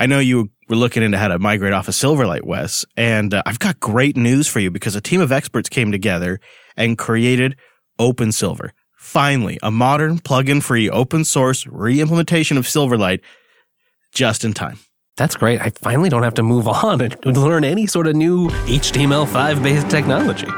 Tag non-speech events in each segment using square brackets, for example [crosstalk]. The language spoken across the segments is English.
I know you were looking into how to migrate off of Silverlight, Wes, and uh, I've got great news for you because a team of experts came together and created OpenSilver. Finally, a modern, plug-in free, open source re-implementation of Silverlight just in time. That's great. I finally don't have to move on and learn any sort of new HTML5 based technology.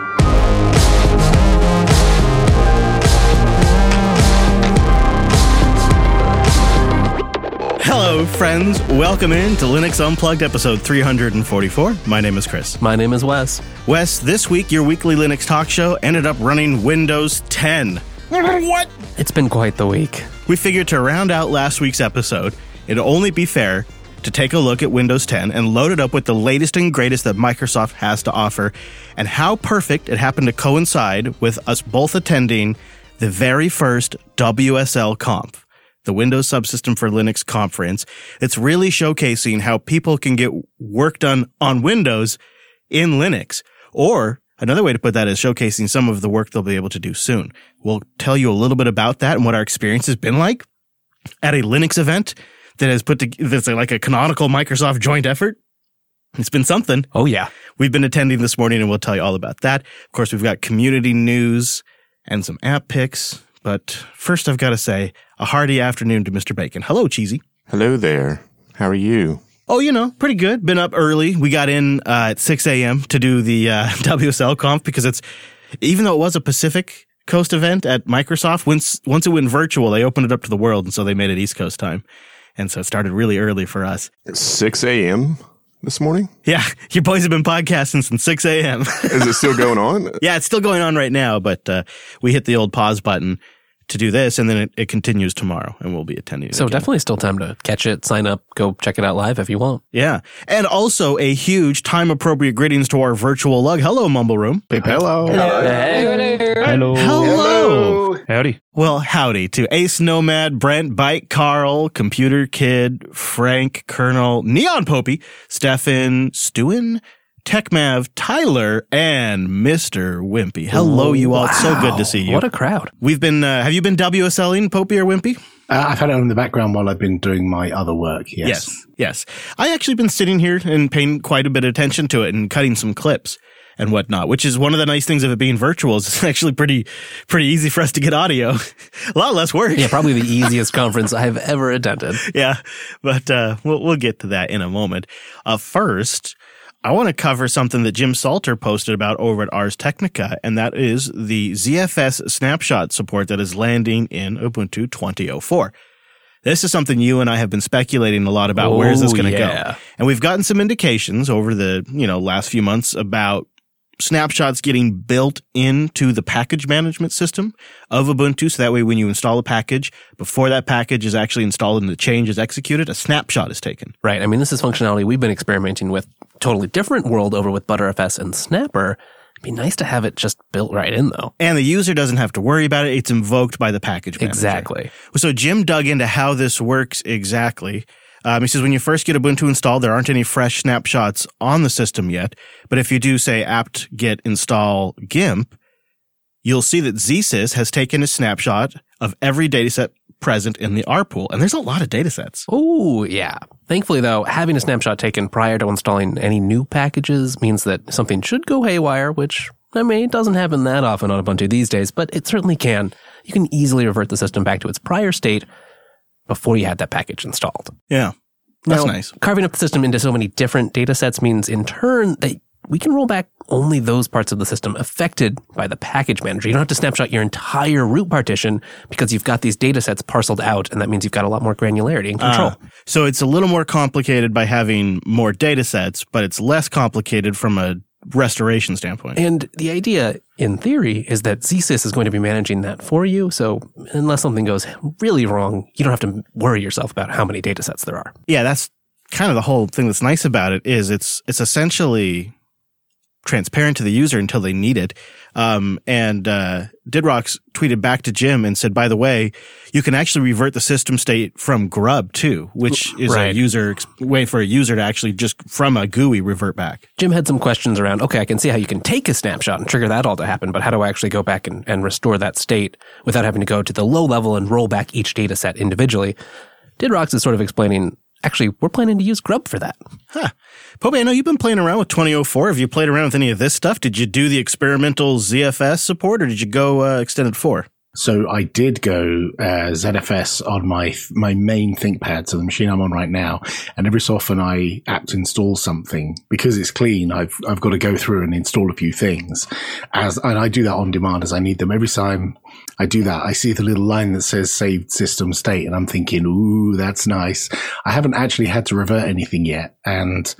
Hello, friends. Welcome in to Linux Unplugged episode 344. My name is Chris. My name is Wes. Wes, this week your weekly Linux talk show ended up running Windows 10. [laughs] What? It's been quite the week. We figured to round out last week's episode, it'd only be fair to take a look at Windows 10 and load it up with the latest and greatest that Microsoft has to offer, and how perfect it happened to coincide with us both attending the very first WSL Conf, the Windows Subsystem for Linux conference. It's really showcasing how people can get work done on Windows in Linux. Or another way to put that is showcasing some of the work they'll be able to do soon. We'll tell you a little bit about that and what our experience has been like at a Linux event that has put to, that's like a canonical Microsoft joint effort. It's been something. Oh, yeah. We've been attending this morning and we'll tell you all about that. Of course, we've got community news and some app picks. But first, I've got to say a hearty afternoon to Mr. Bacon. Hello, Cheesy. Hello there. How are you? Oh, you know, pretty good. Been up early. We got in uh, at 6 a.m. to do the uh, [laughs] WSL conf because it's, even though it was a Pacific Coast event at Microsoft, once, once it went virtual, they opened it up to the world. And so they made it East Coast time. And so it started really early for us. 6 a.m. this morning? Yeah, [laughs] your boys have been podcasting since 6 a.m. Is it still going on? [laughs] yeah, it's still going on right now, but uh, we hit the old pause button to do this, and then it, it continues tomorrow, and we'll be attending. it So again. definitely still time to catch it, sign up, go check it out live if you want. yeah, and also a huge time appropriate greetings to our virtual lug. Hello, Mumble Room. Hello. Hello. Hello. Howdy. Well, howdy to Ace Nomad, Brent, Bite, Carl, Computer Kid, Frank, Colonel, Neon Popey, Stefan, Stewin, TechMav, Tyler, and Mr. Wimpy. Hello, you all. It's so good to see you. What a crowd. We've been, uh, have you been WSLing Popey or Wimpy? Uh, I've had it on in the background while I've been doing my other work. Yes. Yes. Yes. I actually been sitting here and paying quite a bit of attention to it and cutting some clips and whatnot, which is one of the nice things of it being virtual is [laughs] it's actually pretty, pretty easy for us to get audio. [laughs] a lot less work. Yeah, probably the [laughs] easiest conference I've ever attended. yeah, but uh, we'll we'll get to that in a moment. Uh, first, I want to cover something that Jim Salter posted about over at Ars Technica, and that is the ZFS snapshot support that is landing in Ubuntu 2004. This is something you and I have been speculating a lot about. Where is this Oh, going to yeah. go? And we've gotten some indications over the you know last few months about snapshots getting built into the package management system of Ubuntu. So that way, when you install a package, before that package is actually installed and the change is executed, a snapshot is taken. Right. I mean, this is functionality we've been experimenting with totally different world over with Btrfs and Snapper. It'd be nice to have it just built right in though. And the user doesn't have to worry about it. It's invoked by the package manager. Exactly. So Jim dug into how this works exactly. Um, he says when you first get Ubuntu installed, there aren't any fresh snapshots on the system yet. But if you do say apt get install GIMP, you'll see that ZSys has taken a snapshot of every dataset present in the rpool. And there's a lot of datasets. Oh, yeah. Thankfully, though, having a snapshot taken prior to installing any new packages means that something should go haywire, which, I mean, it doesn't happen that often on Ubuntu these days, but it certainly can. You can easily revert the system back to its prior state before you had that package installed. Yeah. That's Now, nice. Carving up the system into so many different data sets means, in turn, that we can roll back only those parts of the system affected by the package manager. You don't have to snapshot your entire root partition because you've got these data sets parceled out, and that means you've got a lot more granularity and control. Uh, so it's a little more complicated by having more datasets, but it's less complicated from a restoration standpoint. And the idea, in theory, is that ZSys is going to be managing that for you. So unless something goes really wrong, you don't have to worry yourself about how many data sets there are. yeah, that's kind of the whole thing that's nice about it is it's it's essentially transparent to the user until they need it. Um, and uh, Didrocks tweeted back to Jim and said, "By the way, you can actually revert the system state from Grub too, which is Right. a user way for a user to actually just from a GUI revert back." Jim had some questions around, okay, I can see how you can take a snapshot and trigger that all to happen, but how do I actually go back and, and restore that state without having to go to the low level and roll back each data set individually? Didrocks is sort of explaining actually, we're planning to use Grub for that. Huh. Pope, I know you've been playing around with 2004. Have you played around with any of this stuff? Did you do the experimental ZFS support or did you go uh, extended 4? So I did go uh, ZFS on my my main ThinkPad, so the machine I'm on right now. And every so often I apt install something because it's clean. I've I've got to go through and install a few things, as and I do that on demand as I need them. Every time I do that, I see the little line that says saved system state, and I'm thinking, ooh, that's nice. I haven't actually had to revert anything yet, and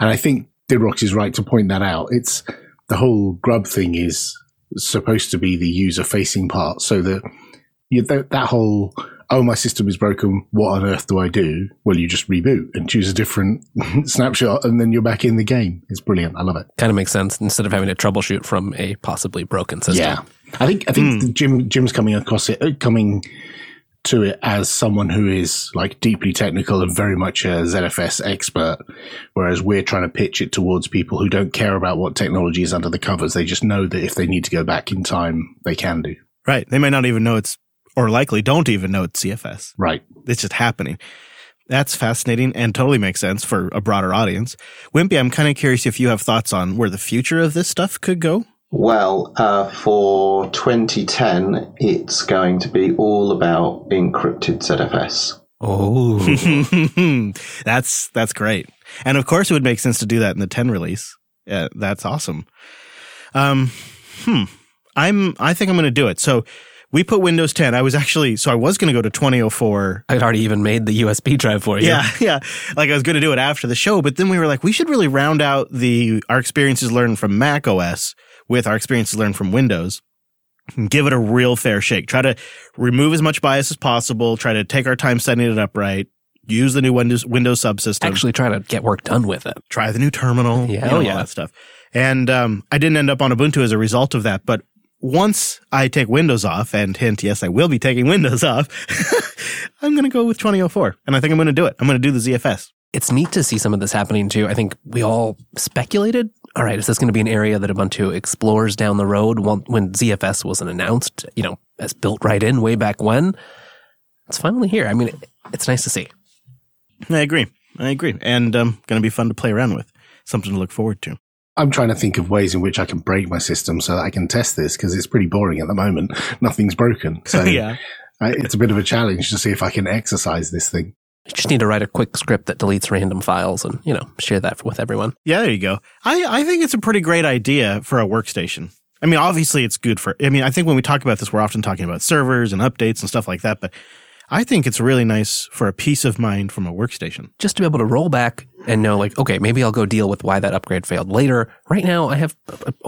and I think Didrocks is right to point that out. It's the whole grub thing is supposed to be the user facing part so that you, that, that whole oh my system is broken what on earth do i do? Well you just reboot and choose a different [laughs] snapshot and then you're back in the game. It's brilliant. I love it. Kind of makes sense instead of having to troubleshoot from a possibly broken system. yeah. I think i think jim jim's coming across it uh, coming to it as someone who is like deeply technical and very much a ZFS expert, whereas we're trying to pitch it towards people who don't care about what technology is under the covers. They just know that if they need to go back in time, they can do. Right. They may not even know it's, or likely don't even know it's ZFS. Right. It's just happening. That's fascinating and totally makes sense for a broader audience. Wimpy, I'm kind of curious if you have thoughts on where the future of this stuff could go. Well, uh, for 2010, it's going to be all about encrypted ZFS. Oh, [laughs] that's that's great, and of course it would make sense to do that in the 10 release. Yeah, that's awesome. Um, hmm. I'm. I think I'm going to do it. So we put Windows 10. I was actually. So I was going to go to 2004 I'd already even made the USB drive for you. Yeah, [laughs] yeah. Like I was going to do it after the show, but then we were like, we should really round out the our experiences learned from Mac OS with our experiences learned from Windows. Give it a real fair shake. Try to remove as much bias as possible. Try to take our time setting it up right. Use the new Windows Windows subsystem. Actually, try to get work done with it. try the new terminal. Yeah, you know, oh, yeah. all that stuff. And um, I didn't end up on Ubuntu as a result of that. But once I take Windows off, and hint, yes, I will be taking [laughs] Windows off. [laughs] I'm going to go with 2004, and I think I'm going to do it. I'm going to do the ZFS. It's neat to see some of this happening too. I think we all speculated. All right, is this going to be an area that Ubuntu explores down the road when, when ZFS wasn't announced? You know, as built right in way back when. It's finally here. I mean, it, it's nice to see. I agree. I agree. And um, going to be fun to play around with. Something to look forward to. I'm trying to think of ways in which I can break my system so that I can test this because it's pretty boring at the moment. [laughs] Nothing's broken. So [laughs] yeah. I, it's a bit of a challenge to see if I can exercise this thing. You just need to write a quick script that deletes random files and, you know, share that with everyone. Yeah, there you go. I, I think it's a pretty great idea for a workstation. I mean, obviously it's good for, I mean, I think when we talk about this, we're often talking about servers and updates and stuff like that, but I think it's really nice for a peace of mind from a workstation. Just to be able to roll back and know, like, okay, maybe I'll go deal with why that upgrade failed later. Right now, I have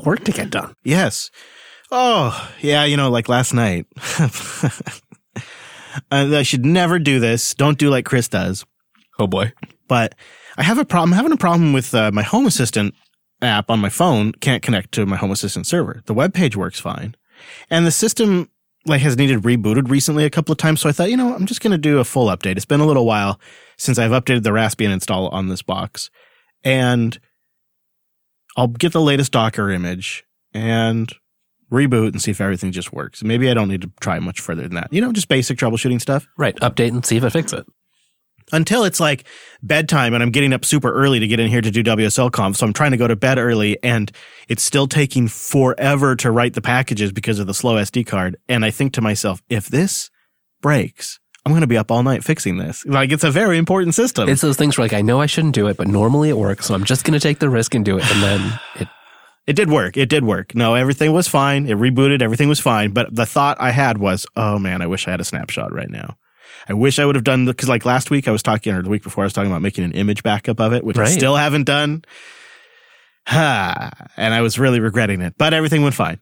work to get done. Yes. Oh, yeah, you know, like last night. [laughs] Uh, I should never do this. Don't do like Chris does. Oh boy. But I have a problem, I'm having a problem with uh, my Home Assistant app on my phone can't connect to my Home Assistant server. The web page works fine. And the system like has needed rebooted recently a couple of times. So I thought, you know, I'm just going to do a full update. It's been a little while since I've updated the Raspbian install on this box. And I'll get the latest Docker image and reboot and see if everything just works. Maybe I don't need to try much further than that. You know, just basic troubleshooting stuff Right. Update and see if it fixes it. until it's like bedtime and I'm getting up super early to get in here to do WSL conf. So I'm trying to go to bed early and it's still taking forever to write the packages because of the slow SD card. And I think to myself, if this breaks, I'm going to be up all night fixing this. Like it's a very important system. It's those things where, like, I know I shouldn't do it, but normally it works. So I'm just going to take the risk and do it. And then it, It did work. It did work. No, everything was fine. It rebooted. Everything was fine. But the thought I had was, oh man, I wish I had a snapshot right now. I wish I would have done the, cause like last week I was talking, or the week before I was talking about making an image backup of it, which I still haven't done. Ha, [sighs] and I was really regretting it, but everything went fine.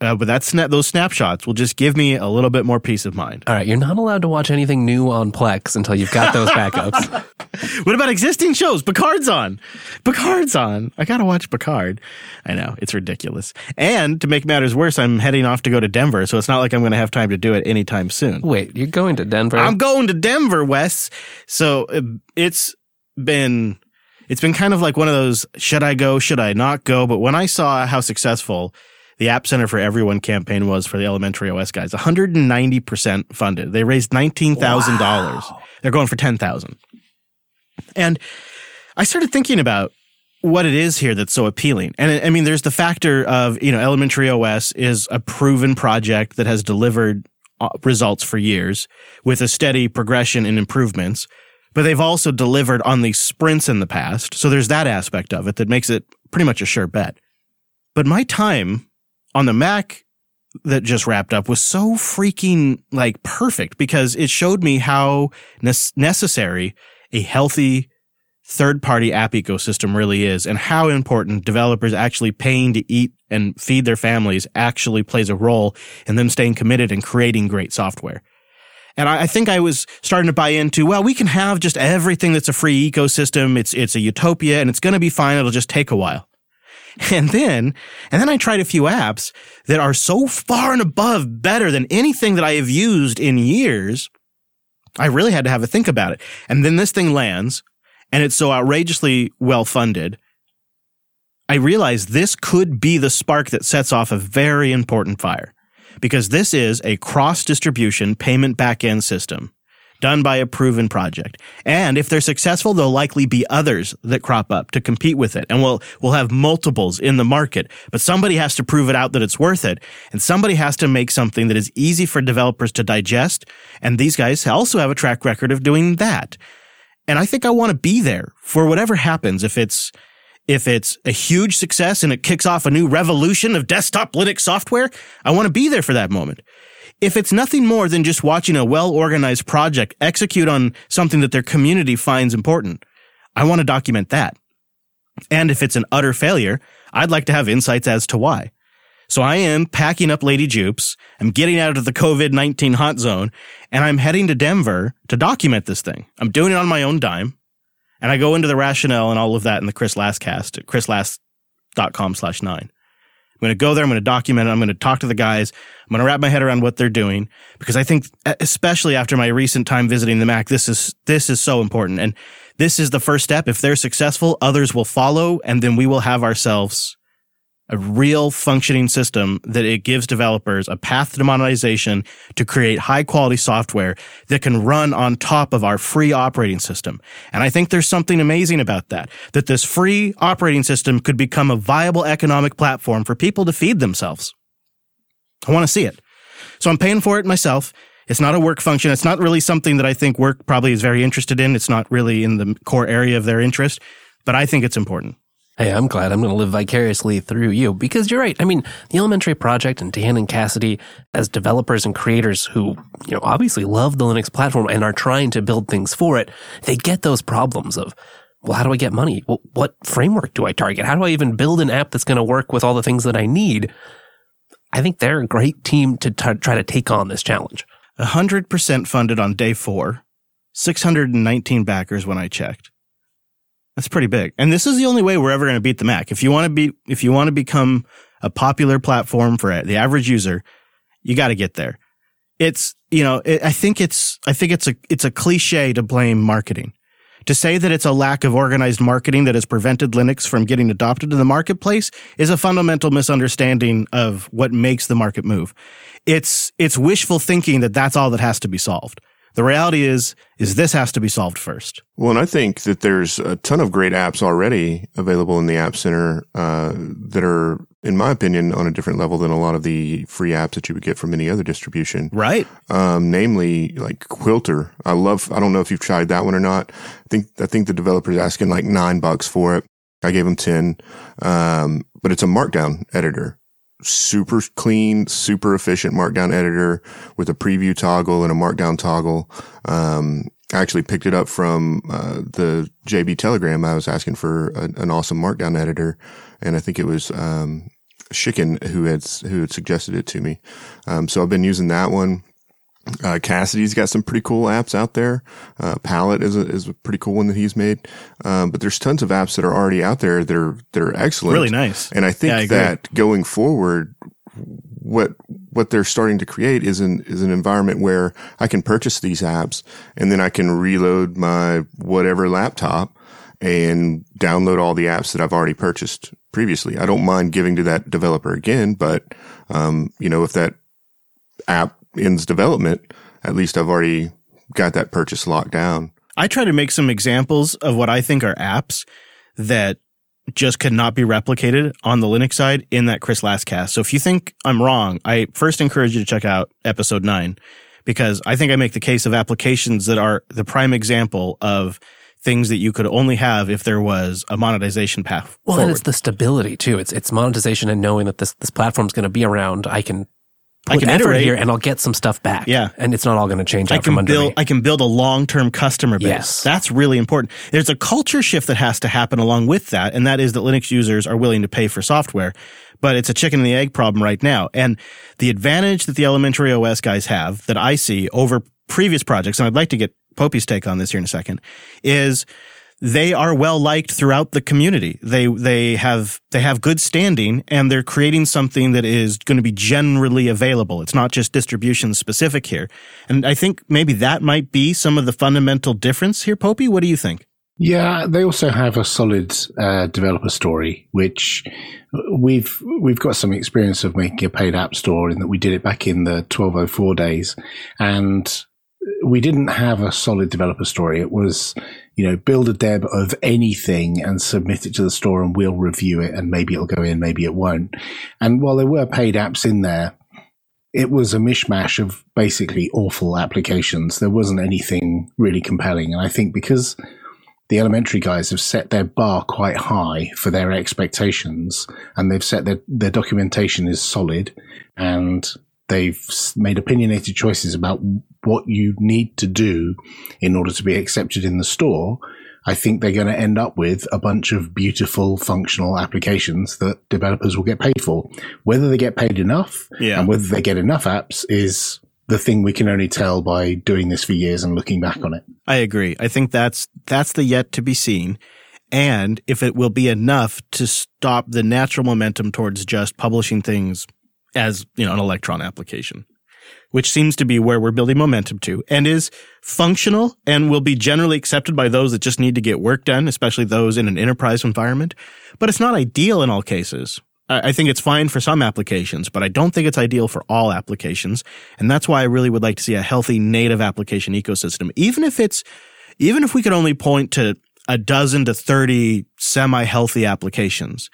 Uh, but that sna- those snapshots will just give me a little bit more peace of mind. all right, you're not allowed to watch anything new on Plex until you've got those backups. [laughs] [laughs] What about existing shows? Picard's on. Picard's on. I gotta watch Picard. I know it's ridiculous. And to make matters worse, I'm heading off to go to Denver, so it's not like I'm gonna have time to do it anytime soon. Wait, you're going to Denver? I'm going to Denver, Wes. So uh, it's been it's been kind of like one of those should I go, should I not go? But when I saw how successful the App Center for Everyone campaign was for the elementary OS guys, 190% funded. They raised $19,000. They're going for 10,000. And I started thinking about what it is here that's so appealing. And I mean, there's the factor of, you know, Elementary OS is a proven project that has delivered uh, results for years with a steady progression and improvements. But they've also delivered on these sprints in the past. So there's that aspect of it that makes it pretty much a sure bet. But my time on the Mac that just wrapped up was so freaking like perfect because it showed me how ne- necessary a healthy third party app ecosystem really is and how important developers actually paying to eat and feed their families actually plays a role in them staying committed and creating great software. And I, I think I was starting to buy into, well, we can have just everything that's a free ecosystem. It's, it's a utopia and it's going to be fine. It'll just take a while. [laughs] And then, and then I tried a few apps that are so far and above better than anything that I have used in years. I really had to have a think about it. And then this thing lands and it's so outrageously well funded. I realized this could be the spark that sets off a very important fire because this is a cross distribution payment backend system done by a proven project. And if they're successful, there'll likely be others that crop up to compete with it. And we'll, we'll have multiples in the market, but somebody has to prove it out that it's worth it. And somebody has to make something that is easy for developers to digest. And these guys also have a track record of doing that. And I think I want to be there for whatever happens. If it's, if it's a huge success and it kicks off a new revolution of desktop Linux software, I want to be there for that moment. If it's nothing more than just watching a well organized project execute on something that their community finds important, I want to document that. And if it's an utter failure, I'd like to have insights as to why. So I am packing up Lady Jupes. I'm getting out of the COVID-19 hot zone and I'm heading to Denver to document this thing. I'm doing it on my own dime. And I go into the rationale and all of that in the Chris Last cast at chrislas.com slash nine. I'm going to go there. I'm going to document it. I'm going to talk to the guys. I'm going to wrap my head around what they're doing because I think, especially after my recent time visiting the Mac, this is, this is so important. And this is the first step. If they're successful, others will follow and then we will have ourselves a real functioning system that it gives developers a path to monetization to create high quality software that can run on top of our free operating system. And I think there's something amazing about that, that this free operating system could become a viable economic platform for people to feed themselves. I want to see it. So I'm paying for it myself. It's not a work function. It's not really something that I think work probably is very interested in. It's not really in the core area of their interest, but I think it's important. Hey, I'm glad I'm going to live vicariously through you because you're right. I mean, the Elementary Project and Dan and Cassidy as developers and creators who, you know, obviously love the Linux platform and are trying to build things for it, they get those problems of, well, how do I get money? Well, what framework do I target? How do I even build an app that's going to work with all the things that I need? I think they're a great team to t- try to take on this challenge. 100% funded on day four, 619 backers when I checked. That's pretty big. And this is the only way we're ever going to beat the Mac. If you want to be, if you want to become a popular platform for the average user, you got to get there. It's, you know, it, I think it's, I think it's a, it's a cliche to blame marketing. To say that it's a lack of organized marketing that has prevented Linux from getting adopted in the marketplace is a fundamental misunderstanding of what makes the market move. It's, it's wishful thinking that that's all that has to be solved. The reality is, is this has to be solved first. Well, and I think that there's a ton of great apps already available in the App Center uh, that are, in my opinion, on a different level than a lot of the free apps that you would get from any other distribution. Right. Um, namely, like Quilter. I love. I don't know if you've tried that one or not. I think I think the developer's asking like nine bucks for it. I gave him ten, um, but it's a Markdown editor super clean, super efficient markdown editor with a preview toggle and a markdown toggle. Um, I actually picked it up from uh, the JB Telegram. I was asking for an awesome markdown editor, and I think it was um, who had who had suggested it to me. Um, so I've been using that one. Uh, Cassidy's got some pretty cool apps out there. Uh, Palette is a, is a pretty cool one that he's made. Um, but there's tons of apps that are already out there that are, that are excellent. Really nice. And I think Yeah, I that going forward, what, what they're starting to create is an, is an environment where I can purchase these apps and then I can reload my whatever laptop and download all the apps that I've already purchased previously. I don't mind giving to that developer again, but, um, you know, if that app ends development, at least I've already got that purchase locked down. I try to make some examples of what I think are apps that just could not be replicated on the Linux side in that Chris Last cast. So if you think I'm wrong, I first encourage you to check out episode nine because I think I make the case of applications that are the prime example of things that you could only have if there was a monetization path. Well, forward. and it's the stability too. It's it's monetization and knowing that this this platform's going to be around. I can I put can effort iterate. here and I'll get some stuff back. Yeah. and it's not all going to change I can under build. I can build a long-term customer base. Yes. That's really important. There's a culture shift that has to happen along with that, and that is that Linux users are willing to pay for software. But it's a chicken and the egg problem right now. And the advantage that the elementary OS guys have that I see over previous projects, and I'd like to get Popey's take on this here in a second, is they are well liked throughout the community. They they have they have good standing and they're creating something that is going to be generally available. It's not just distribution specific here. And I think maybe that might be some of the fundamental difference here, Popey. What do you think? Yeah, they also have a solid uh, developer story, which we've we've got some experience of making a paid app store in that we did it back in the 1204 days, and we didn't have a solid developer story. It was, you know, build a deb of anything and submit it to the store, and we'll review it, and maybe it'll go in, maybe it won't. And while there were paid apps in there, it was a mishmash of basically awful applications. There wasn't anything really compelling, and I think because the elementary guys have set their bar quite high for their expectations and they've set their, their documentation is solid and they've made opinionated choices about what you need to do in order to be accepted in the store. I think they're going to end up with a bunch of beautiful functional applications that developers will get paid for. Whether they get paid enough Yeah. and whether they get enough apps is the thing we can only tell by doing this for years and looking back on it. I agree. I think that's that's the yet to be seen. And if it will be enough to stop the natural momentum towards just publishing things as, you know, an Electron application, which seems to be where we're building momentum to and is functional and will be generally accepted by those that just need to get work done, especially those in an enterprise environment. But it's not ideal in all cases. I think it's fine for some applications, but I don't think it's ideal for all applications. And that's why I really would like to see a healthy native application ecosystem, even if it's, even if we could only point to a dozen to 30 semi healthy applications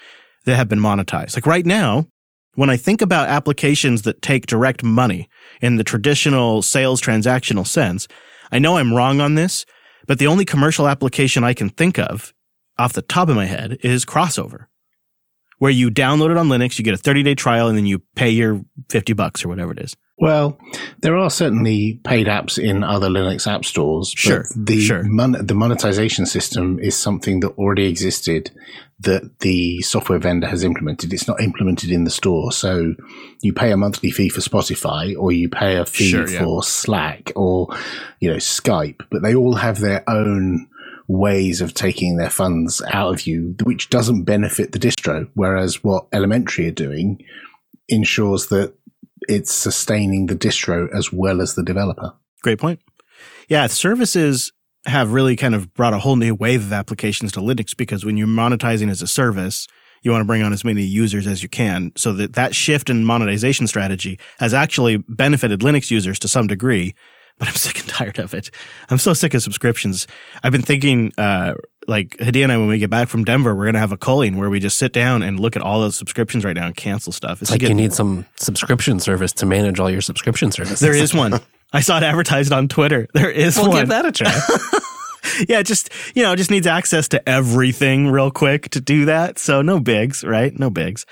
that have been monetized. Like right now, when I think about applications that take direct money in the traditional sales transactional sense, I know I'm wrong on this, but the only commercial application I can think of off the top of my head is Crossover, where you download it on Linux, you get a 30 day trial, and then you pay your 50 bucks or whatever it is. Well, there are certainly paid apps in other Linux app stores. But Sure, the sure. Mon- the monetization system is something that already existed that the software vendor has implemented. It's not implemented in the store, so you pay a monthly fee for Spotify, or you pay a fee Sure, yeah. for Slack, or you know Skype. But they all have their own ways of taking their funds out of you, which doesn't benefit the distro. Whereas what Elementary are doing ensures that it's sustaining the distro as well as the developer. Great point. Yeah, services have really kind of brought a whole new wave of applications to Linux because when you're monetizing as a service, you want to bring on as many users as you can. So that that shift in monetization strategy has actually benefited Linux users to some degree, but I'm [laughs] sick and tired of it. I'm so sick of subscriptions. I've been thinking, uh, like Hadi and I, when we get back from Denver, we're going to have a culling where we just sit down and look at all those subscriptions right now and cancel stuff. It's like you need some subscription service to manage all your subscription services. there is one. I saw it advertised on Twitter. There is one. We'll one. give that a try. [laughs] yeah, just you know, just needs access to everything real quick to do that. So no bigs, right? No bigs.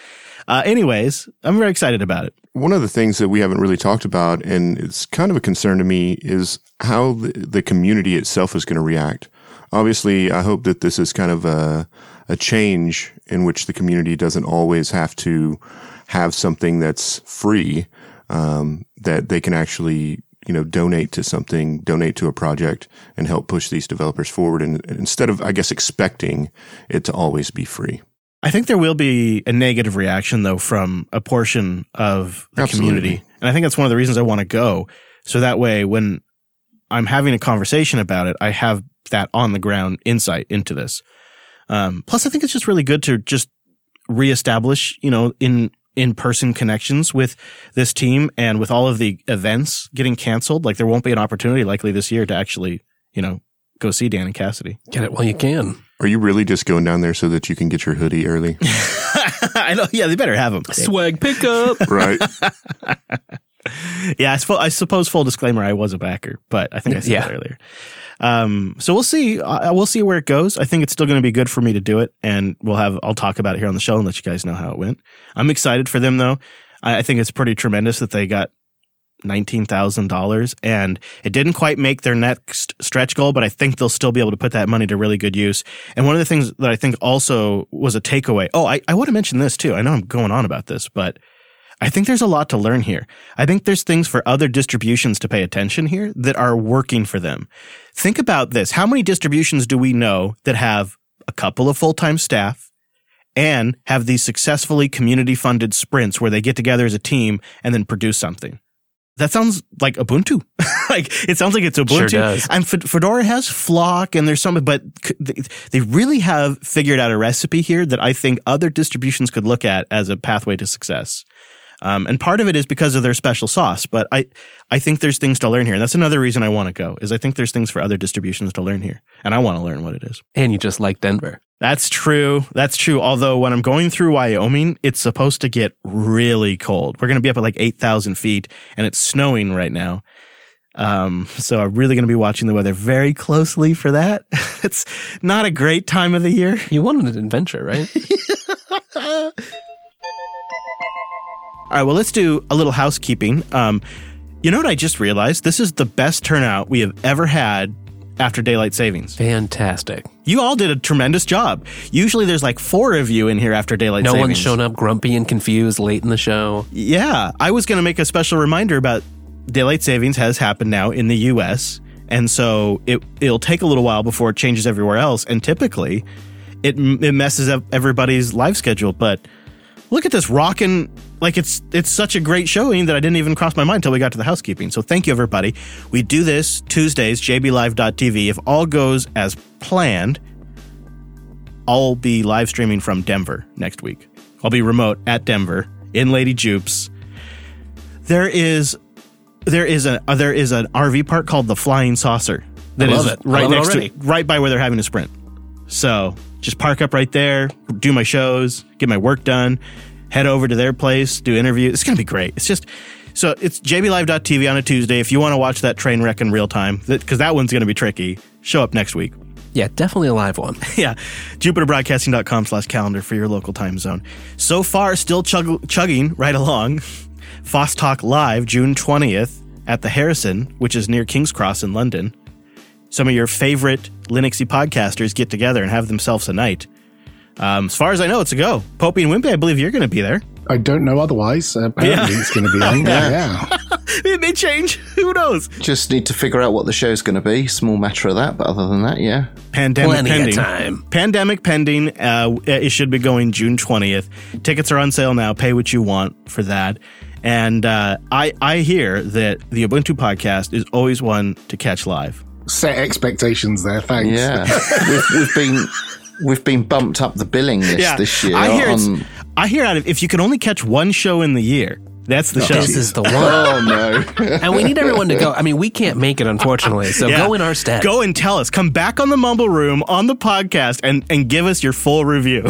Uh, anyways, I'm very excited about it. One of the things that we haven't really talked about, and it's kind of a concern to me, is how the, the community itself is going to react. Obviously, I hope that this is kind of a, a change in which the community doesn't always have to have something that's free, um, that they can actually, you know, donate to something, donate to a project and help push these developers forward. And instead of, I guess, expecting it to always be free. I think there will be a negative reaction though from a portion of the Absolutely. community, and I think that's one of the reasons I want to go. So that way, when I'm having a conversation about it, I have that on the ground insight into this. Um, plus, I think it's just really good to just reestablish, you know, in in person connections with this team and with all of the events getting canceled. Like there won't be an opportunity likely this year to actually, you know, go see Dan and Cassidy. Get it while you can. Are you really just going down there so that you can get your hoodie early? [laughs] I know. Yeah, they better have them. Swag pickup. right. [laughs] [laughs] Yeah, I, I suppose full disclaimer, I was a backer, but I think I said Yeah. that earlier. Um, so we'll see. Uh, we'll see where it goes. I think it's still going to be good for me to do it, and we'll have. I'll talk about it here on the show and let you guys know how it went. I'm excited for them though. I, I think it's pretty tremendous that they got nineteen thousand dollars, and it didn't quite make their next stretch goal, but I think they'll still be able to put that money to really good use. And one of the things that I think also was a takeaway. Oh, I, I want to mention this too. I know I'm going on about this, but I think there's a lot to learn here. I think there's things for other distributions to pay attention here that are working for them. Think about this. How many distributions do we know that have a couple of full-time staff and have these successfully community funded sprints where they get together as a team and then produce something? That sounds like Ubuntu. [laughs] like it sounds like it's Ubuntu. Sure does. And Fed- Fedora has Flock and there's some, but they really have figured out a recipe here that I think other distributions could look at as a pathway to success. Um, and part of it is because of their special sauce, but I, I think there's things to learn here. And that's another reason I want to go is I think there's things for other distributions to learn here. And I want to learn what it is. and you just like Denver. That's true. That's true. Although when I'm going through Wyoming, it's supposed to get really cold. We're going to be up at like 8,000 feet and it's snowing right now. Um, so I'm really going to be watching the weather very closely for that. [laughs] it's not a great time of the year. You wanted an adventure, right? [laughs] All right, well, let's do a little housekeeping. Um, you know what I just realized? This is the best turnout we have ever had after daylight savings. Fantastic. You all did a tremendous job. Usually there's like four of you in here after daylight savings. No savings. one's shown up grumpy and confused late in the show. Yeah, I was going to make a special reminder about daylight savings has happened now in the US. And so it it'll take a little while before it changes everywhere else and typically it it messes up everybody's life schedule, but look at this rocking like it's it's such a great showing that I didn't even cross my mind until we got to the housekeeping. So thank you everybody. We do this Tuesdays jblive.tv if all goes as planned. I'll be live streaming from Denver next week. I'll be remote at Denver in Lady Jupes. There is there is a uh, there is an RV park called the Flying Saucer that is love it. I right next to right by where they're having a sprint. So just park up right there, do my shows, get my work done, head over to their place, do interviews. It's gonna be great. It's just so it's jblive.tv on a Tuesday. If you want to watch that train wreck in real time, because that one's gonna be tricky. Show up next week. Yeah, definitely a live one. [laughs] yeah, jupiterbroadcasting.com slash calendar for your local time zone. So far, still chug- chugging right along. [laughs] Foss Talk Live, June 20th at the Harrison, which is near King's Cross in London. Some of your favorite Linuxy podcasters get together and have themselves a night. Um, as far as I know, it's a go. Popey and Wimpy, I believe you're going to be there. I don't know otherwise. Uh, apparently, Yeah. it's going to be [laughs] on. Yeah. yeah. [laughs] It may change. Who knows? Just need to figure out what the show's going to be. Small matter of that, but other than that, yeah. Pandemic Plenty pending. of time. Pandemic pending. Uh, it should be going June 20th. Tickets are on sale now. Pay what you want for that. And uh, I, I hear that the Ubuntu podcast is always one to catch live. Set expectations there. Thanks. Yeah. [laughs] we've, we've been we've been bumped up the billing list this year. I hear it's, on- I hear out of if you can only catch one show in the year, that's the show. This is the one. oh no. [laughs] and we need everyone to go. I mean, we can't make it, unfortunately. So Yeah. go in our stead. Go and tell us. Come back on the Mumble Room on the podcast and, and give us your full review. [laughs]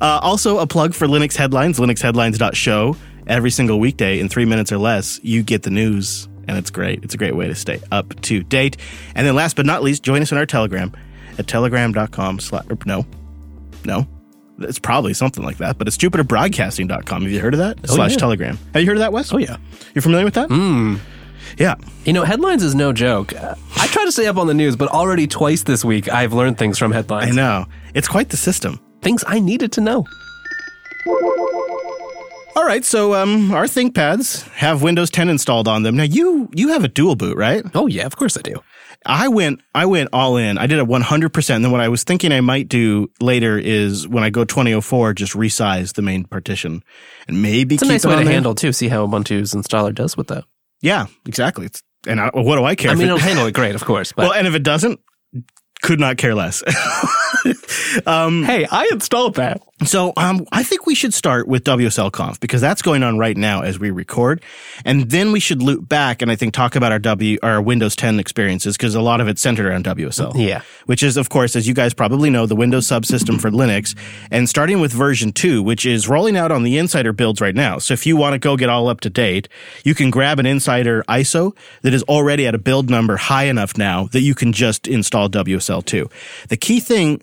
uh, also, a plug for Linux Headlines, linuxheadlines.show. Every single weekday in three minutes or less, you get the news, and it's great. It's a great way to stay up to date. And then last but not least, join us in our Telegram at telegram.com slash, no, no. It's probably something like that, but it's jupiterbroadcasting.com. Have you heard of that? slash yeah. Telegram. Have you heard of that, Wes? oh, yeah. You're familiar with that? Mm. Yeah. You know, headlines is no joke. I try to stay up on the news, but already twice this week I've learned things from headlines. I know. It's quite the system. Things I needed to know. All right, so um, our ThinkPads have Windows 10 installed on them. Now you you have a dual boot, right? Oh, yeah, of course I do. I went I went all in. I did it 100%. And then what I was thinking I might do later is when I go 2004 just resize the main partition and maybe It's a nice it way to there. handle, too. See how Ubuntu's installer does with that. Yeah, exactly. It's, and I, what do I care? I mean, it- it'll [laughs] handle it great, of course. But well, and if it doesn't, could not care less. [laughs] um, hey, I installed that. So um, I think we should start with WSL Conf because that's going on right now as we record, and then we should loop back and I think talk about our W our Windows 10 experiences because a lot of it's centered around WSL. Yeah. which is of course, as you guys probably know, the Windows subsystem for Linux, and starting with version two, which is rolling out on the Insider builds right now. So if you want to go get all up to date, you can grab an Insider ISO that is already at a build number high enough now that you can just install WSL two. The key thing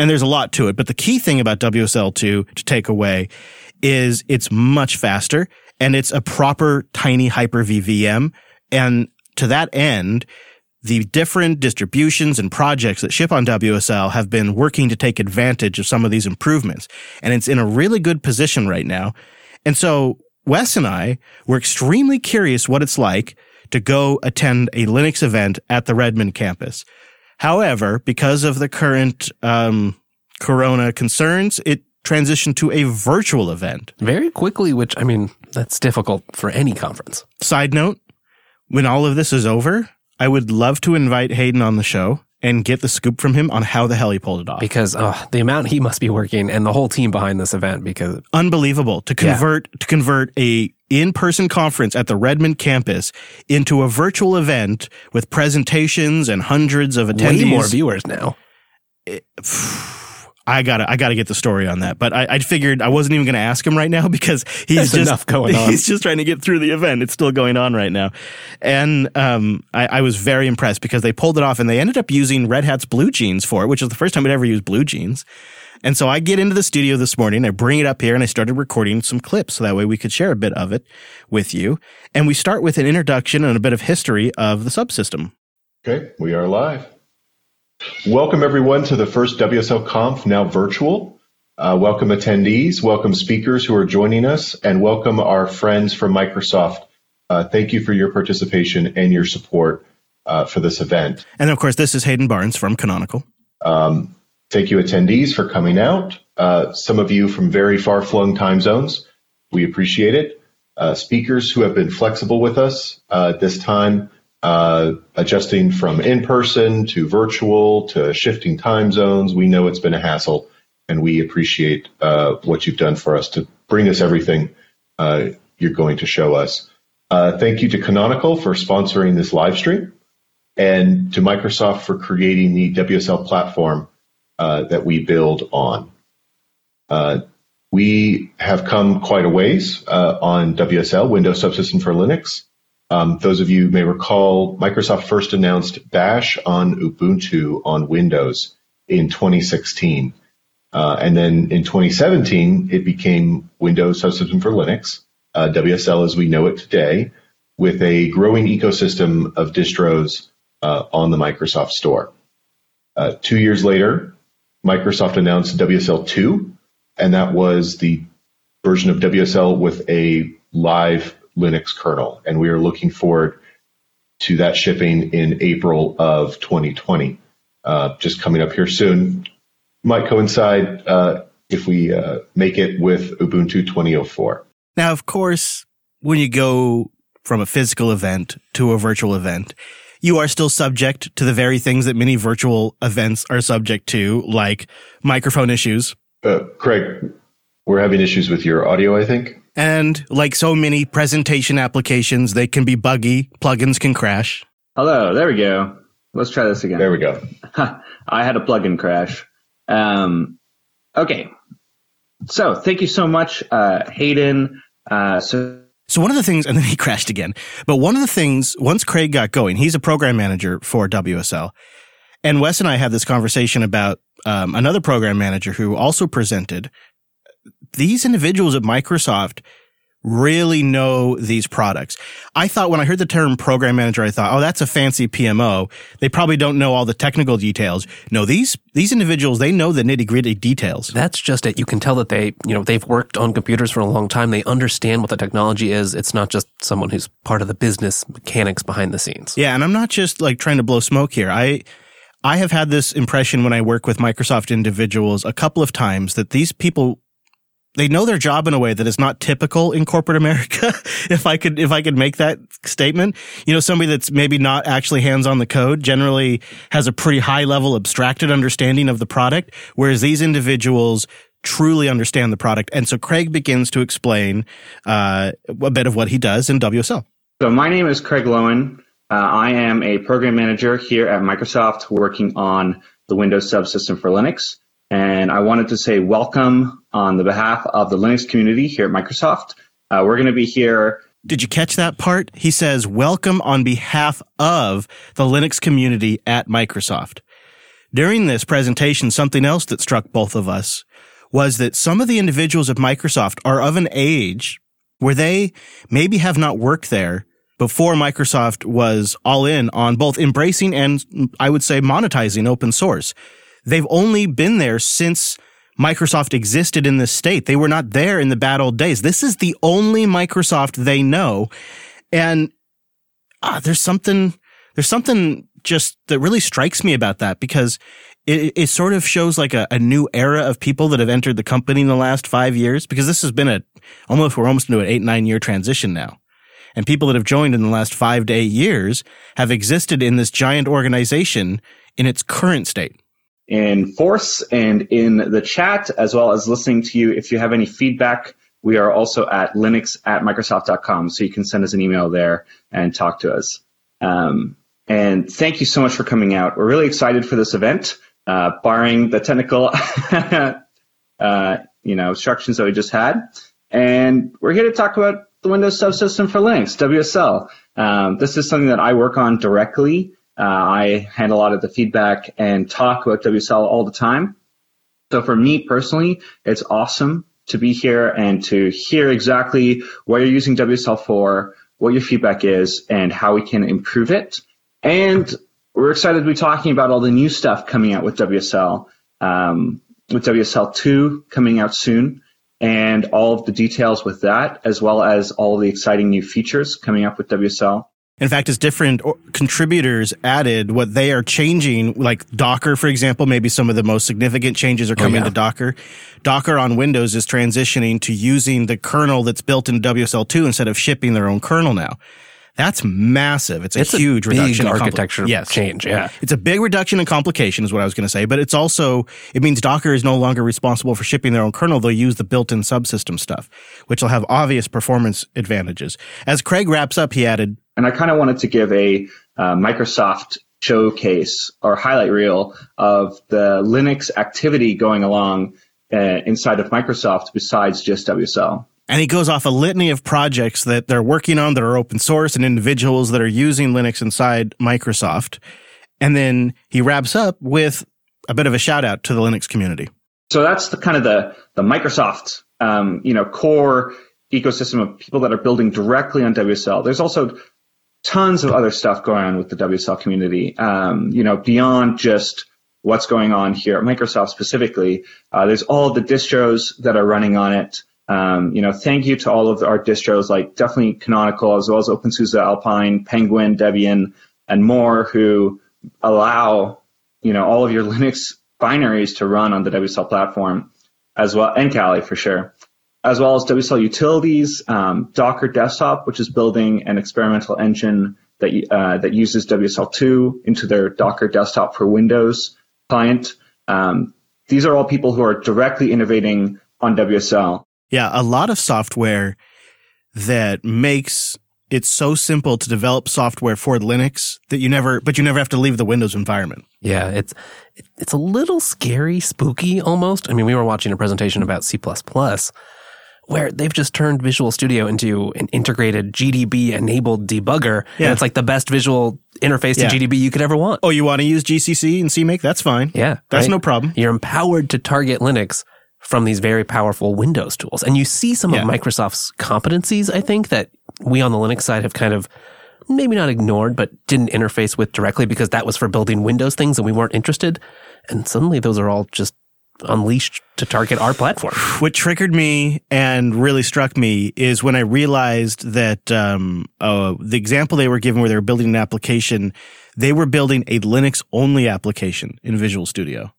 and there's a lot to it, but the key thing about WSL2 to take away is it's much faster and it's a proper tiny Hyper-V VM. And to that end, the different distributions and projects that ship on WSL have been working to take advantage of some of these improvements. And it's in a really good position right now. And so Wes and I were extremely curious what it's like to go attend a Linux event at the Redmond campus. However, because of the current um, corona concerns, it transitioned to a virtual event. Very quickly, which, I mean, that's difficult for any conference. Side note, when all of this is over, I would love to invite Hayden on the show and get the scoop from him on how the hell he pulled it off. Because uh, the amount he must be working and the whole team behind this event, because Unbelievable to Yeah. convert to convert a in-person conference at the Redmond campus into a virtual event with presentations and hundreds of attendees. way more viewers now. [sighs] I gotta, I gotta get the story on that. But I, I figured I wasn't even gonna ask him right now [laughs] because he's There's just enough going on. He's just trying to get through the event. It's still going on right now, and um, I, I was very impressed because they pulled it off and they ended up using Red Hat's Blue Jeans for it, which is the first time I'd ever used Blue Jeans. And so I get into the studio this morning, I bring it up here and I started recording some clips so that way we could share a bit of it with you. And we start with an introduction and a bit of history of the subsystem. Okay, we are live. Welcome everyone to the first WSL Conf, now virtual. Uh, welcome attendees, welcome speakers who are joining us, and welcome our friends from Microsoft. Uh, thank you for your participation and your support uh, for this event. And of course, this is Hayden Barnes from Canonical. Um, thank you, attendees, for coming out. Uh, some of you from very far flung time zones. We appreciate it. Uh, speakers who have been flexible with us uh, this time, uh, adjusting from in person to virtual to shifting time zones. We know it's been a hassle, and we appreciate uh, what you've done for us to bring us everything uh, you're going to show us. Thank you to Canonical for sponsoring this live stream and to Microsoft for creating the WSL platform uh, that we build on. Uh, we have come quite a ways uh, on WSL, Windows Subsystem for Linux. Um, those of you may recall, Microsoft first announced Bash on Ubuntu on Windows in 2016. Uh, and then in 2017, it became Windows Subsystem for Linux, uh, WSL as we know it today, with a growing ecosystem of distros uh, on the Microsoft Store. Uh, two years later, Microsoft announced WSL 2, and that was the version of WSL with a live Linux kernel. And we are looking forward to that shipping in April of 2020, uh, just coming up here soon. Might coincide uh, if we uh, make it with Ubuntu 2004. Now, of course, when you go from a physical event to a virtual event, you are still subject to the very things that many virtual events are subject to, like microphone issues. Uh, Craig, we're having issues with your audio, I think. And like so many presentation applications, they can be buggy. Plugins can crash. Hello, there we go. Let's try this again. There we go. [laughs] I had a plugin crash. Um, okay. So thank you so much, uh, Hayden. Uh, so So one of the things, and then he [laughs] crashed again. But one of the things, once Craig got going, he's a program manager for WSL. And Wes and I had this conversation about um, another program manager who also presented. These individuals at Microsoft really know these products. I thought when I heard the term program manager, I thought, oh, that's a fancy PMO. They probably don't know all the technical details. No, these, these individuals, they know the nitty gritty details. That's just it. You can tell that they, you know, they've worked on computers for a long time. They understand what the technology is. It's not just someone who's part of the business mechanics behind the scenes. Yeah, and I'm not just like trying to blow smoke here. I I have had this impression when I work with Microsoft individuals a couple of times that these people they know their job in a way that is not typical in corporate America. [laughs] if I could if I could make that statement, you know, somebody that's maybe not actually hands on the code generally has a pretty high level abstracted understanding of the product, whereas these individuals truly understand the product. And so Craig begins to explain uh, a bit of what he does in WSL. So my name is Craig Loewen. Uh, I am a program manager here at Microsoft working on the Windows subsystem for Linux. And I wanted to say welcome on the behalf of the Linux community here at Microsoft. Uh, we're going to be here. Did you catch that part? He says, welcome on behalf of the Linux community at Microsoft. During this presentation, something else that struck both of us was that some of the individuals at Microsoft are of an age where they maybe have not worked there before Microsoft was all in on both embracing and I would say monetizing open source. They've only been there since Microsoft existed in this state. They were not there in the bad old days. This is the only Microsoft they know. And uh, there's something, there's something just that really strikes me about that because it, it sort of shows like a, a, new era of people that have entered the company in the last five years because this has been a almost we're almost into an eight nine year transition now and people that have joined in the last five to eight years have existed in this giant organization in its current state in force and in the chat as well as listening to you if you have any feedback we are also at linux at microsoft.com so you can send us an email there and talk to us um, and thank you so much for coming out. We're really excited for this event, uh, barring the technical, [laughs] uh, you know, instructions that we just had. And we're here to talk about the Windows subsystem for Linux, WSL. Um, this is something that I work on directly. Uh, I handle a lot of the feedback and talk about WSL all the time. So for me personally, it's awesome to be here and to hear exactly what you're using WSL for, what your feedback is, and how we can improve it. And we're excited to be talking about all the new stuff coming out with WSL, um, with WSL 2 coming out soon, and all of the details with that, as well as all the exciting new features coming up with WSL. In fact, as different contributors added what they are changing, like Docker, for example, maybe some of the most significant changes are oh, coming oh, yeah. to Docker. Docker on Windows is transitioning to using the kernel that's built in WSL2 instead of shipping their own kernel now. That's massive. It's a it's huge a reduction in architecture yes. change. Yeah. It's a big reduction in complication is what I was going to say, but it's also, it means Docker is no longer responsible for shipping their own kernel. They'll use the built-in subsystem stuff, which will have obvious performance advantages. As Craig wraps up, he added, and I kind of wanted to give a uh, Microsoft showcase or highlight reel of the Linux activity going along uh, inside of Microsoft besides just WSL. And he goes off a litany of projects that they're working on that are open source and individuals that are using Linux inside Microsoft. And then he wraps up with a bit of a shout out to the Linux community. So that's the kind of the, the Microsoft, um, you know, core ecosystem of people that are building directly on WSL. There's also tons of other stuff going on with the WSL community, um, you know, beyond just what's going on here at Microsoft specifically. Uh, there's all the distros that are running on it. Um, you know, thank you to all of our distros like definitely Canonical as well as OpenSUSE, Alpine, Pengwin, Debian, and more who allow, you know, all of your [laughs] Linux binaries to run on the WSL platform as well, and Kali for sure, as well as WSL utilities, um, Docker Desktop, which is building an experimental engine that, uh, that uses WSL2 into their Docker Desktop for Windows client. Um, these are all people who are directly innovating on WSL. Yeah, a lot of software that makes it so simple to develop software for Linux that you never, but you never have to leave the Windows environment. Yeah, it's it's a little scary, spooky almost. I mean, we were watching a presentation about C++ where they've just turned Visual Studio into an integrated GDB enabled debugger. Yeah. And it's like the best visual interface to. GDB you could ever want. Oh, you want to use GCC and CMake? That's fine. Yeah. That's right? no problem. You're empowered to target Linux from these very powerful Windows tools. And you see some yeah. of Microsoft's competencies, I think, that we on the Linux side have kind of maybe not ignored, but didn't interface with directly because that was for building Windows things and we weren't interested. And suddenly those are all just unleashed to target our platform. What triggered me and really struck me is when I realized that um, uh, the example they were given where they were building an application, they were building a Linux only application in Visual Studio.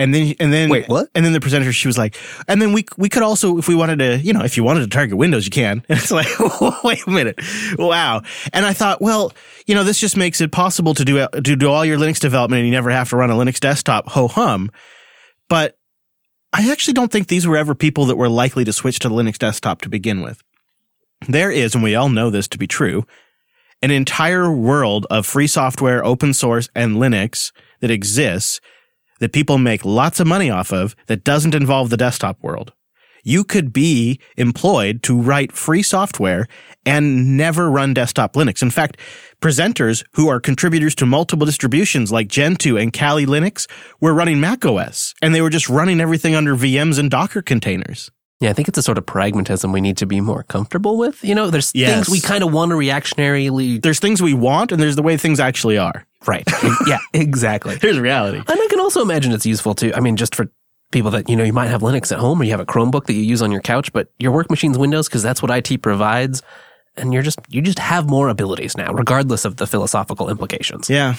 And then, and then, wait, what? And then the presenter, she was like, and then we, we could also, if we wanted to, you know, if you wanted to target Windows, you can. [laughs] And it's like, [laughs] wait a minute. Wow. And I thought, well, you know, this just makes it possible to do, to do all your Linux development and you never have to run a Linux desktop ho hum. But I actually don't think these were ever people that were likely to switch to Linux desktop to begin with. There is, and we all know this to be true, an entire world of free software, open source, and Linux that exists that people make lots of money off of that doesn't involve the desktop world. You could be employed to write free software and never run desktop Linux. In fact, presenters who are contributors to multiple distributions like Gentoo and Kali Linux were running Mac OS and they were just running everything under VMs and Docker containers. Yeah, I think it's a sort of pragmatism we need to be more comfortable with. You know, there's Yes. things we kind of want to reactionarily. There's things we want and there's the way things actually are. Right. yeah, [laughs] exactly. Here's reality. And I can also imagine it's useful too. I mean, just for people that, you know, you might have Linux at home or you have a Chromebook that you use on your couch, but your work machine's Windows because that's what IT provides. And you're just, you just have more abilities now, regardless of the philosophical implications. Yeah,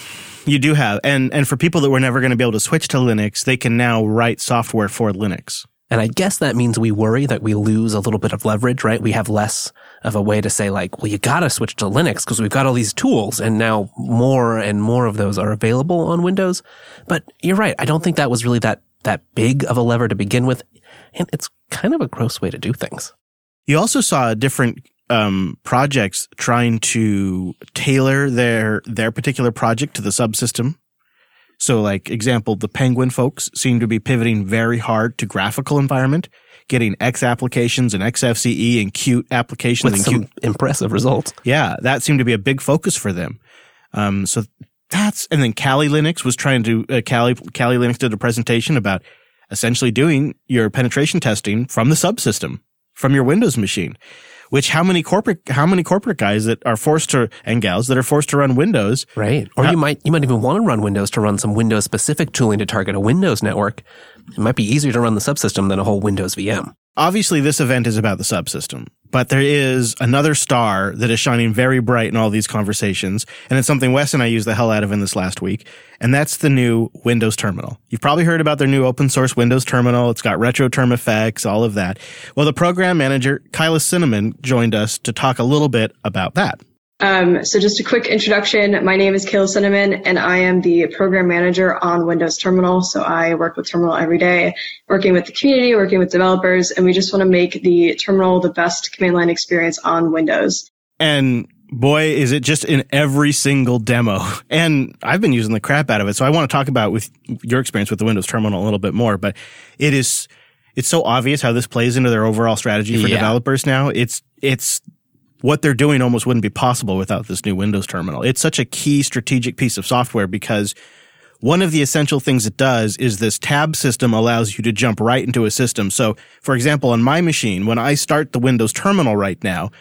you do have. And, and for people that were never going to be able to switch to Linux, they can now write software for Linux. And I guess that means we worry that we lose a little bit of leverage, right? We have less of a way to say like, well, you gotta switch to Linux because we've got all these tools and now more and more of those are available on Windows. But you're right. I don't think that was really that, that big of a lever to begin with. And it's kind of a gross way to do things. You also saw a different um, projects trying to tailor their their particular project to the subsystem. So, like example, the Pengwin folks seem to be pivoting very hard to graphical environment, getting X applications and XFCE and Qt applications With and some Qt. impressive results. Yeah, that seemed to be a big focus for them. Um, so that's and then Kali Linux was trying to uh, Kali Kali Linux did a presentation about essentially doing your penetration testing from the subsystem from your Windows machine. Which how many corporate how many corporate guys that are forced to and gals that are forced to run Windows Right. Or you might, you might even want to run Windows to run some Windows specific tooling to target a Windows network. It might be easier to run the subsystem than a whole Windows VM. Obviously, this event is about the subsystem, but there is another star that is shining very bright in all these conversations, and it's something Wes and I used the hell out of in this last week, and that's the new Windows Terminal. You've probably heard about their new open source Windows Terminal. It's got retro term effects, all of that. Well, the program manager, Kayla Cinnamon, joined us to talk a little bit about that. Um, so just a quick introduction. My name is Kayla Cinnamon and I am the program manager on Windows Terminal. So I work with Terminal every day, working with the community, working with developers, and we just want to make the terminal the best command line experience on Windows. And boy, is it just in every single demo. [laughs] And I've been using the crap out of it. So I want to talk about with your experience with the Windows terminal a little bit more, but it is, it's so obvious how this plays into their overall strategy for Yeah. developers now. It's, it's what they're doing almost wouldn't be possible without this new Windows terminal. It's such a key strategic piece of software because one of the essential things it does is this tab system allows you to jump right into a system. So, for example, on my machine, when I start the Windows terminal right now,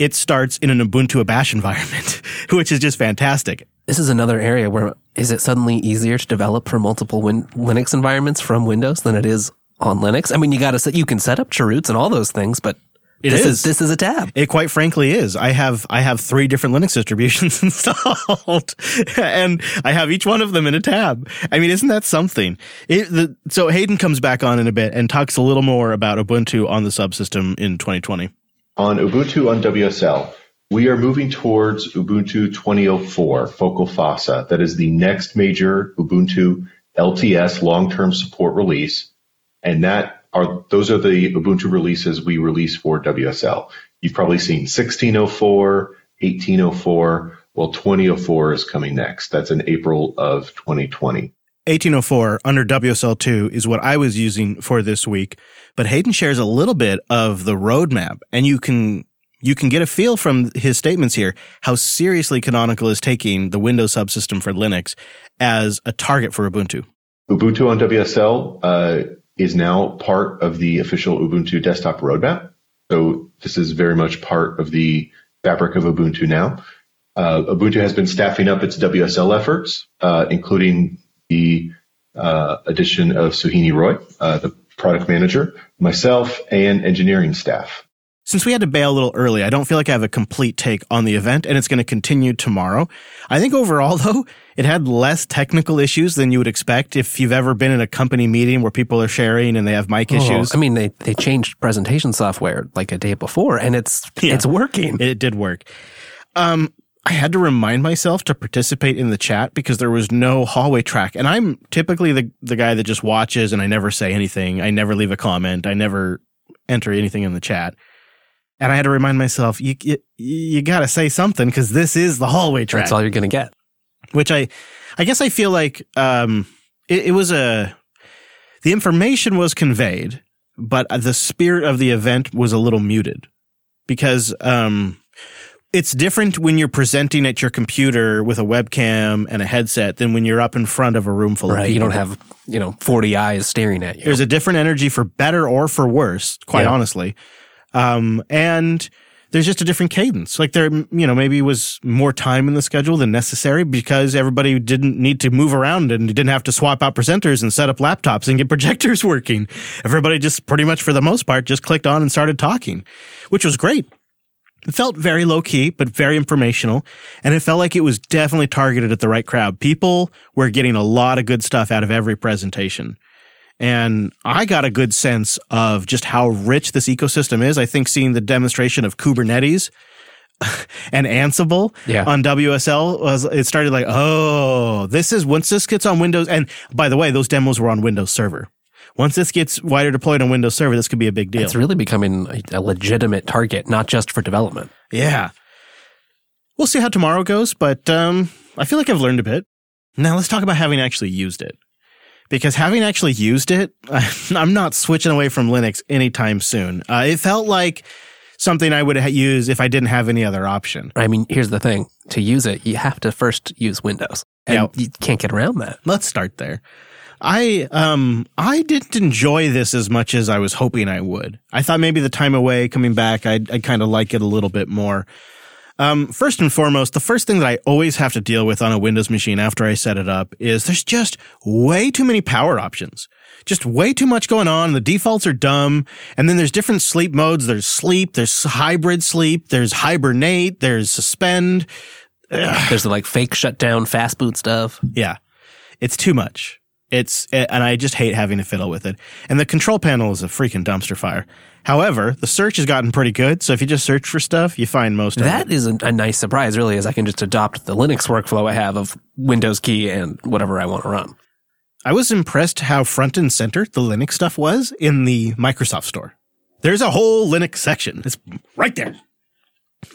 it starts in an Ubuntu Bash environment, [laughs] which is just fantastic. This is another area where is it suddenly easier to develop for multiple win- Linux environments from Windows than it is on Linux? I mean, you got to set, you can set up chroots and all those things, but It this is. is this is a tab. It quite frankly is. I have I have three different Linux distributions [laughs] installed, and I have each one of them in a tab. I mean, isn't that something? It, the, so Hayden comes back on in a bit and talks a little more about Ubuntu on the subsystem in 2020. On Ubuntu on WSL, we are moving towards Ubuntu 2004 Focal Fossa. That is the next major Ubuntu LTS long-term support release. And that are, those are the Ubuntu releases we release for WSL. You've probably seen 1604, 1804. Well, 2004 is coming next. That's in April of 2020. 1804 under WSL2 is what I was using for this week, but Hayden shares a little bit of the roadmap and you can you can get a feel from his statements here how seriously Canonical is taking the Windows subsystem for Linux as a target for Ubuntu. Ubuntu on WSL uh, is now part of the official Ubuntu desktop roadmap. So this is very much part of the fabric of Ubuntu now. Uh, Ubuntu has been staffing up its WSL efforts, uh, including the uh, addition of Suhini Roy, uh, the product manager, myself, and engineering staff. Since we had to bail a little early, I don't feel like I have a complete take on the event and it's going to continue tomorrow. I think overall [laughs] though, it had less technical issues than you would expect if you've ever been in a company meeting where people are sharing and they have mic issues. Oh, I mean, they they changed presentation software like a day before, and it's Yeah. it's working. It did work. Um, I had to remind myself to participate in the chat because there was no hallway track. And I'm typically the, the guy that just watches and I never say anything. I never leave a comment. I never enter anything in the chat. And I had to remind myself, you, you, you got to say something because this is the hallway track. That's all you're going to get. Which I, I guess I feel like, um, it, it was a, the information was conveyed, but the spirit of the event was a little muted because, um, it's different when you're presenting at your computer with a webcam and a headset than when you're up in front of a room full of people. You don't have, you know, 40 eyes staring at you. There's a different energy for better or for worse, quite Yeah. honestly. Um, and there's just a different cadence. Like there, you know, maybe was more time in the schedule than necessary because everybody didn't need to move around and didn't have to swap out presenters and set up laptops and get [laughs] projectors working. Everybody just pretty much for the most part just clicked on and started talking, which was great. It felt very low key, but very informational. And it felt like it was definitely targeted at the right crowd. People were getting a lot of good stuff out of every presentation. And I got a good sense of just how rich this ecosystem is. I think seeing the demonstration of Kubernetes [laughs] and Ansible Yeah. on WSL was, it started like, oh, this is once this gets on Windows. And by the way, those demos were on Windows Server. Once this gets wider deployed on Windows Server, this could be a big deal. It's really becoming a, a legitimate target, not just for development. Yeah. We'll see how tomorrow goes, but um, I feel like I've learned a bit. Now let's talk about having actually used it. Because having actually used it, [laughs] I'm not switching away from Linux anytime soon. Uh, it felt like something I would ha- use if I didn't have any other option. I mean, here's the thing to use it, you have to first use Windows. And Yeah. you can't get around that. Let's start there. I um I didn't enjoy this as much as I was hoping I would. I thought maybe the time away coming back I'd, I'd kind of like it a little bit more. Um, first and foremost, the first thing that I always have to deal with on a Windows machine after I set it up is there's just way too many power options. Just way too much going on. The defaults are dumb. And then there's different sleep modes. There's sleep. There's hybrid sleep. There's hibernate. There's suspend. There's the like fake shutdown, fast boot stuff. Yeah. It's too much. It's, and I just hate having to fiddle with it. And the control panel is a freaking dumpster fire. However, the search has gotten pretty good. So if you just search for stuff, you find most of That it. is a, a nice surprise, really, as I can just adopt the Linux workflow I have of Windows key and whatever I want to run. I was impressed how front and center the Linux stuff was in the Microsoft store. There's a whole Linux section. It's right there.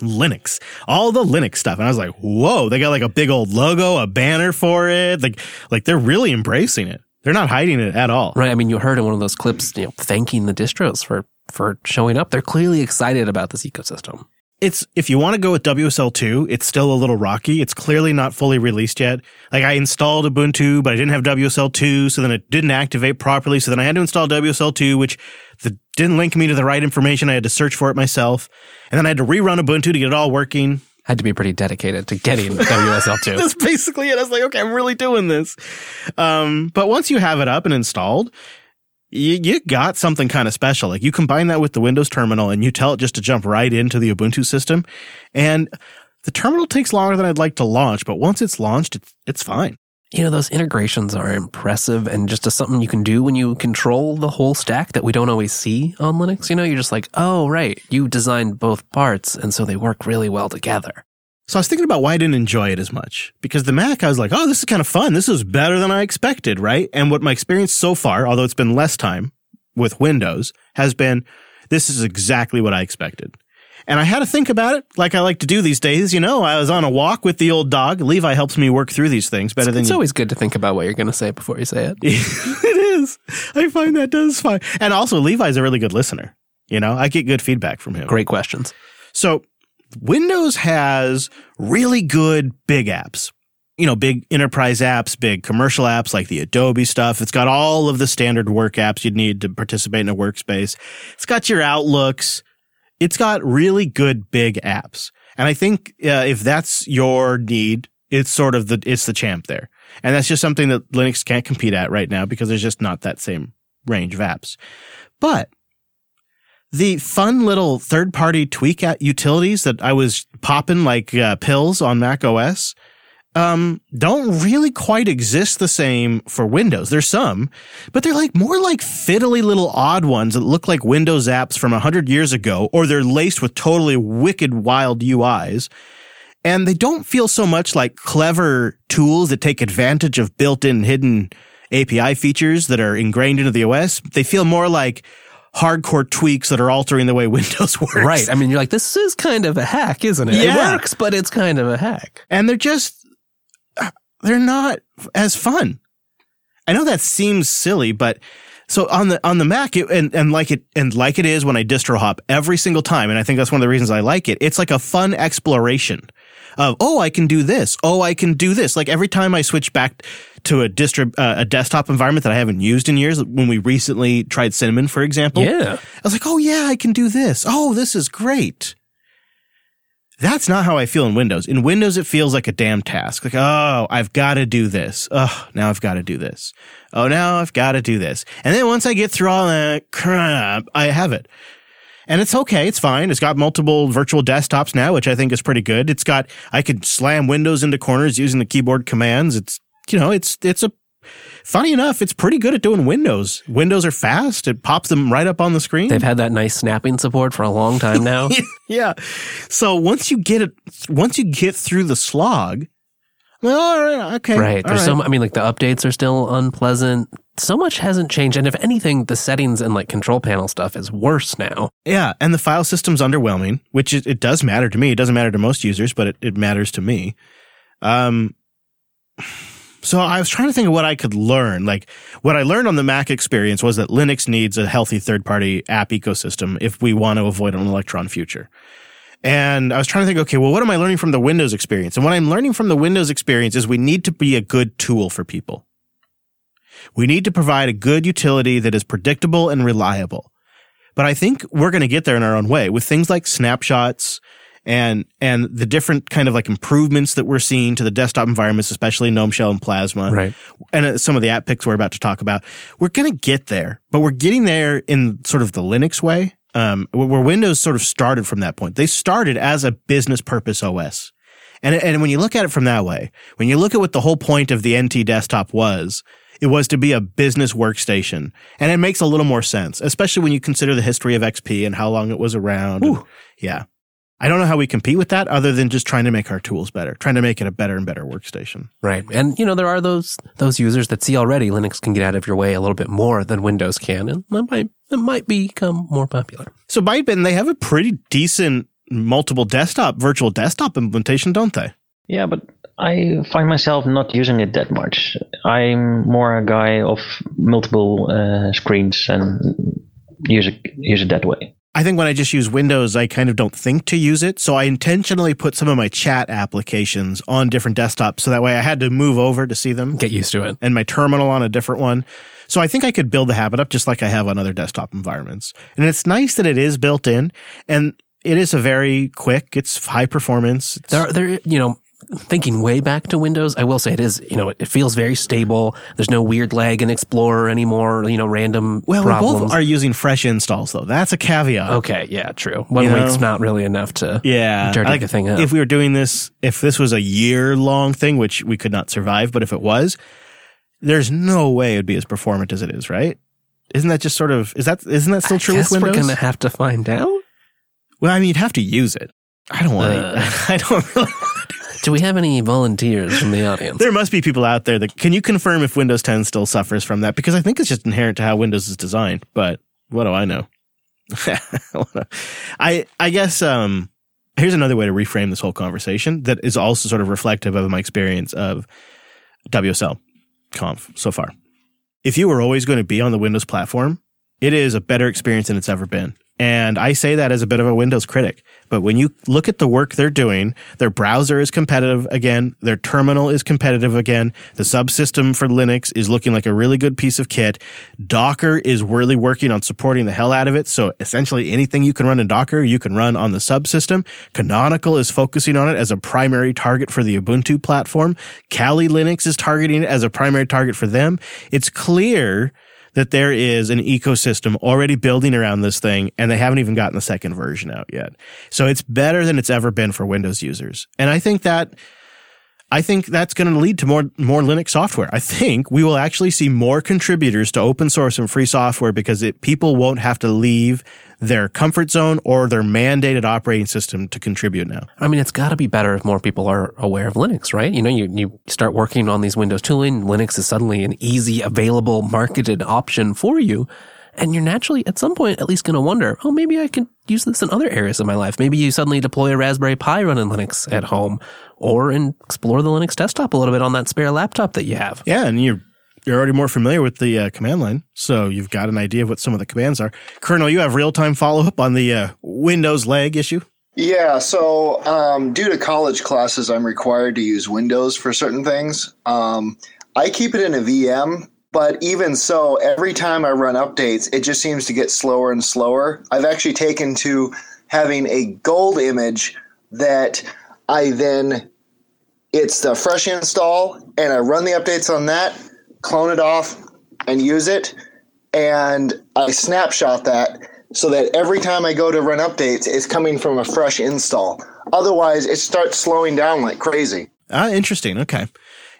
Linux, all the Linux stuff. And I was like, whoa, they got like a big old logo, a banner for it. Like, like they're really embracing it. They're not hiding it at all. Right. I mean, you heard in one of those clips, you know, thanking the distros for, for showing up. They're clearly excited about this ecosystem. It's if you want to go with WSL2, it's still a little rocky. It's clearly not fully released yet. Like I installed Ubuntu, but I didn't have WSL2, so then it didn't activate properly. So then I had to install WSL2, which the, didn't link me to the right information. I had to search for it myself, and then I had to rerun Ubuntu to get it all working. Had to be pretty dedicated to getting [laughs] WSL2. [laughs] That's basically it. I was like, okay, I'm really doing this. Um, but once you have it up and installed, you, you got something kind of special. Like you combine that with the Windows terminal and you tell it just to jump right into the Ubuntu system. And the terminal takes longer than I'd like to launch, but once it's launched, it's, it's fine. you know, those integrations are impressive and just a, something you can do when you control the whole stack that we don't always see on Linux. You know, you're just like, oh, right, you designed both parts, and so they work really well together. So I was thinking about why I didn't enjoy it as much because the Mac, I was like, oh, this is kind of fun. This is better than I expected, right? And what my experience so far, although it's been less time with Windows, has been this is exactly what I expected. And I had to think about it like I like to do these days. You know, I was on a walk with the old dog. Levi helps me work through these things better than It's you. always good to think about what you're going to say before you say it. [laughs] it is. I find that does fine. And also, Levi's a really good listener. You know, I get good feedback from him. Great questions. So Windows has really good big apps. You know, big enterprise apps, big commercial apps like the Adobe stuff. It's got all of the standard work apps you'd need to participate in a workspace. It's got your Outlooks. It's got really good big apps. And I think uh, if that's your need, it's sort of the it's the champ there. And that's just something that Linux can't compete at right now because there's just not that same range of apps. But the fun little third party tweak at utilities that I was popping like uh, pills on Mac OS um, don't really quite exist the same for Windows. There's some, but they're like more like fiddly little odd ones that look like Windows apps from 100 years ago, or they're laced with totally wicked wild UIs. And they don't feel so much like clever tools that take advantage of built in hidden API features that are ingrained into the OS. They feel more like hardcore tweaks that are altering the way Windows [laughs] works. Right. I mean, you're like, this is kind of a hack, isn't it? Yeah. It works, but it's kind of a hack. and they're just uh, they're not as fun. I know that seems silly, but so on the on the Mac it, and and like it and like it is when I distro hop every single time, and I think that's one of the reasons I like it. It's like a fun exploration of oh I can do this, oh I can do this. Like every time I switch back to a distro uh, a desktop environment that I haven't used in years, when we recently tried Cinnamon, for example, Yeah. I was like, oh yeah, I can do this. Oh, this is great. That's not how I feel in Windows. In Windows, it feels like a damn task. Like, oh, I've got to do this. Oh, now I've got to do this. Oh, now I've got to do this. And then once I get through all that crap, I have it. And it's okay. It's fine. It's got multiple virtual desktops now, which I think is pretty good. It's got, I could slam windows into corners using the keyboard commands. It's, you know, it's, it's a, funny enough, it's pretty good at doing windows. Windows are fast. It pops them right up on the screen. They've had that nice snapping support for a long time now. [laughs] yeah. So once you get it, once you get through the slog, well, all right, okay, right. There's so right. mu- I mean, like the updates are still unpleasant. So much hasn't changed. And if anything, the settings and like control panel stuff is worse now. yeah, and the file system's underwhelming, which it, it does matter to me. It doesn't matter to most users, but it, it matters to me. Um, so I was trying to think of what I could learn. Like what I learned on the Mac experience was that Linux needs a healthy third-party app ecosystem if we want to avoid an Electron future. And I was trying to think, okay, well, what am I learning from the Windows experience? And what I'm learning from the Windows experience is we need to be a good tool for people. We need to provide a good utility that is predictable and reliable. But I think we're going to get there in our own way with things like snapshots and and the different kind of like improvements that we're seeing to the desktop environments, especially GNOME Shell and Plasma, Right. and uh, some of the app picks we're about to talk about. We're going to get there, but we're getting there in sort of the Linux way, um, where where Windows sort of started from that point. They started as a business purpose OS. And, and when you look at it from that way, when you look at what the whole point of the NT desktop was, it was to be a business workstation. And it makes a little more sense, especially when you consider the history of XP and how long it was around. And- yeah. I don't know how we compete with that other than just trying to make our tools better, trying to make it a better and better workstation. Right. And, you know, there are those, those users that see already Linux can get out of your way a little bit more than Windows can. And that might, it might become more popular. So Bytebin, they have a pretty decent multiple desktop, virtual desktop implementation, don't they? Yeah, but I find myself not using it that much. I'm more a guy of multiple uh, screens and use it use it that way. I think when I just use Windows, I kind of don't think to use it. So I intentionally put some of my chat applications on different desktops. So that way I had to move over to see them Get used to it. and my terminal on a different one. So I think I could build the habit up just like I have on other desktop environments. And it's nice that it is built in and it is a very quick, it's high performance. It's- There, there, you know, thinking way back to Windows, I will say it is, you know, it feels very stable. There's no weird lag in Explorer anymore, you know, random well, we both are using fresh installs though. That's a caveat. okay, yeah, true. One You week's know? not really enough to Yeah. dirty like, the thing up. If we were doing this, if this was a year long thing, which we could not survive, but if it was, there's no way it'd be as performant as it is, right? Isn't that just sort of, is that, isn't that still true Guess with Windows? we're gonna have to find out. well, I mean, you'd have to use it. I don't want Uh. to, [laughs] I don't really, Do we have any volunteers from the audience? there must be people out there that, can you confirm if Windows 10 still suffers from that? Because I think it's just inherent to how Windows is designed, but what do I know? [laughs] I, I guess, um, here's another way to reframe this whole conversation that is also sort of reflective of my experience of WSL conf so far. If you were always going to be on the Windows platform, it is a better experience than it's ever been. And I say that as a bit of a Windows critic. But when you look at the work they're doing, their browser is competitive again. Their terminal is competitive again. The subsystem for Linux is looking like a really good piece of kit. Docker is really working on supporting the hell out of it. So essentially anything you can run in Docker, you can run on the subsystem. Canonical is focusing on it as a primary target for the Ubuntu platform. Kali Linux is targeting it as a primary target for them. It's clear that there is an ecosystem already building around this thing and they haven't even gotten the second version out yet. So it's better than it's ever been for Windows users. And I think that I think that's going to lead to more more Linux software. I think we will actually see more contributors to open source and free software because it, people won't have to leave their comfort zone or their mandated operating system to contribute now. I mean, it's got to be better if more people are aware of Linux, right? You know, you, you start working on these Windows tooling, Linux is suddenly an easy, available, marketed option for you. And you're naturally, at some point, at least going to wonder, oh, maybe I can use this in other areas of my life. Maybe you suddenly deploy a Raspberry Pi running Linux at home or explore the Linux desktop a little bit on that spare laptop that you have. Yeah, and you're you're already more familiar with the uh, command line, so you've got an idea of what some of the commands are. Colonel, you have real time follow up on the uh, Windows lag issue. Yeah, so um, due to college classes, I'm required to use Windows for certain things. Um, I keep it in a VM, but even so, every time I run updates, it just seems to get slower and slower. I've actually taken to having a gold image that I then it's the fresh install and I run the updates on that clone it off and use it. And I snapshot that so that every time I go to run updates, it's coming from a fresh install. Otherwise, it starts slowing down like crazy. Ah, interesting. Okay.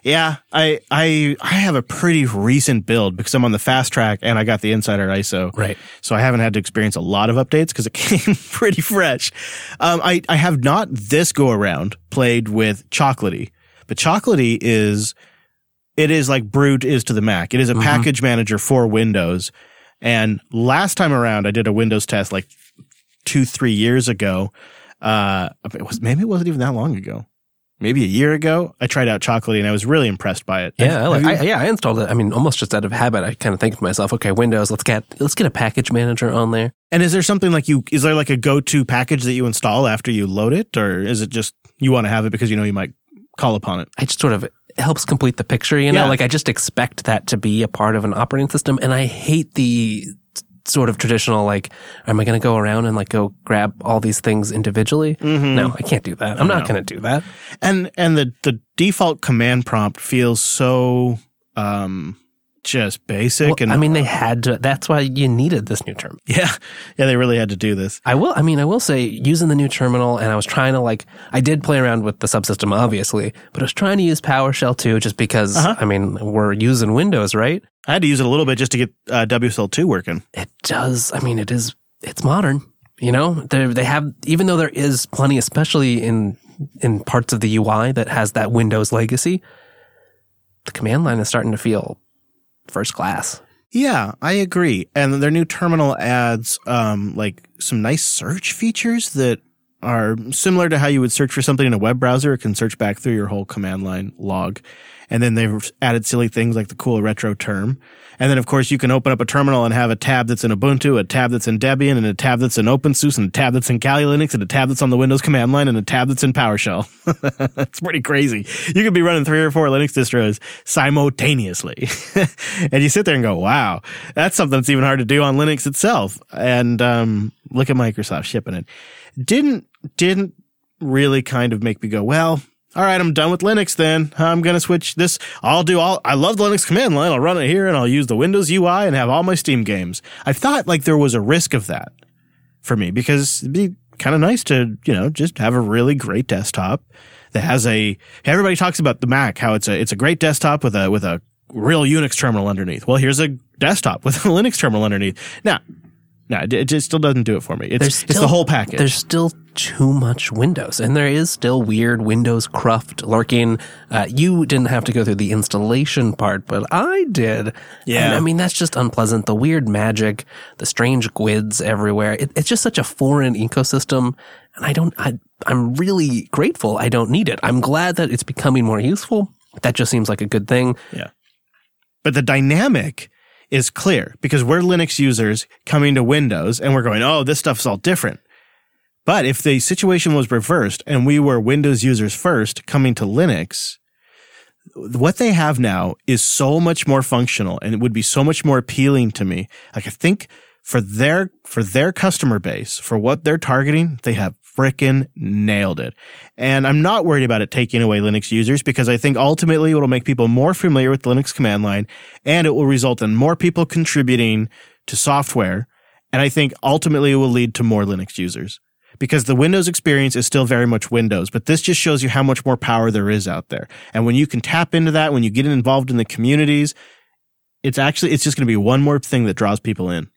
Yeah, I I I have a pretty recent build because I'm on the fast track and I got the insider ISO. Right. So I haven't had to experience a lot of updates because it [laughs] came pretty fresh. Um, I I have not this go around played with Chocolatey, but Chocolatey is it is like Brew is to the Mac. It is a mm-hmm. package manager for Windows. And last time around, I did a Windows test like two, three years ago. Uh, it was maybe it wasn't even that long ago. Maybe a year ago, I tried out Chocolatey and I was really impressed by it. Yeah, I like, I, yeah, I installed it. I mean, almost just out of habit. I kind of think to myself, okay, Windows, let's get let's get a package manager on there. And is there something like you? Is there like a go to package that you install after you load it, or is it just you want to have it because you know you might call upon it? I just sort of helps complete the picture, you know? Yeah. Like I just expect that to be a part of an operating system. And I hate the sort of traditional, like, am I going to go around and like go grab all these things individually? Mm-hmm. No, I can't do that. I'm not going to do that. And, and the, the default command prompt feels so, um, just basic well, and I mean they had to that's why you needed this new term. [laughs] Yeah. Yeah, they really had to do this. I will I mean I will say using the new terminal and I was trying to like I did play around with the subsystem obviously, but I was trying to use PowerShell too just because uh-huh. I mean we're using Windows, right? I had to use it a little bit just to get uh, WSL2 working. It does. I mean it is it's modern. You know, they they have even though there is plenty especially in in parts of the UI that has that Windows legacy, the command line is starting to feel first class. Yeah, I agree. And their new terminal adds um, like some nice search features that are similar to how you would search for something in a web browser. It can search back through your whole command line log. And then they've added silly things like the cool retro term. And then, of course, you can open up a terminal and have a tab that's in Ubuntu, a tab that's in Debian, and a tab that's in OpenSUSE, and a tab that's in Kali Linux, and a tab that's on the Windows command line, and a tab that's in PowerShell. [laughs] that's pretty crazy. You could be running three or four Linux distros simultaneously. [laughs] and you sit there and go, wow, that's something that's even hard to do on Linux itself. And um, look at Microsoft shipping it. Didn't, didn't really kind of make me go, well, all right, I'm done with Linux then. I'm going to switch this. I'll do all, I love the Linux command line. I'll run it here and I'll use the Windows UI and have all my Steam games. I thought like there was a risk of that for me because it'd be kind of nice to, you know, just have a really great desktop that has a, everybody talks about the Mac, how it's a, it's a great desktop with a, with a real Unix terminal underneath. Well, here's a desktop with a [laughs] Linux terminal underneath. Now, no, it just still doesn't do it for me. It's, still, it's the whole package. There's still too much Windows, and there is still weird Windows cruft lurking. Uh, you didn't have to go through the installation part, but I did. Yeah. And, I mean, that's just unpleasant. The weird magic, the strange GUIDs everywhere. It, it's just such a foreign ecosystem, and I don't, I, I'm really grateful I don't need it. I'm glad that it's becoming more useful. That just seems like a good thing. Yeah. But the dynamic is clear because we're Linux users coming to Windows and we're going, oh, this stuff's all different. But if the situation was reversed and we were Windows users first coming to Linux, what they have now is so much more functional and it would be so much more appealing to me. Like I think for their for their customer base, for what they're targeting, they have fricking nailed it. And I'm not worried about it taking away Linux users because I think ultimately it'll make people more familiar with the Linux command line and it will result in more people contributing to software. And I think ultimately it will lead to more Linux users because the Windows experience is still very much Windows, but this just shows you how much more power there is out there. And when you can tap into that, when you get involved in the communities, it's actually, it's just going to be one more thing that draws people in.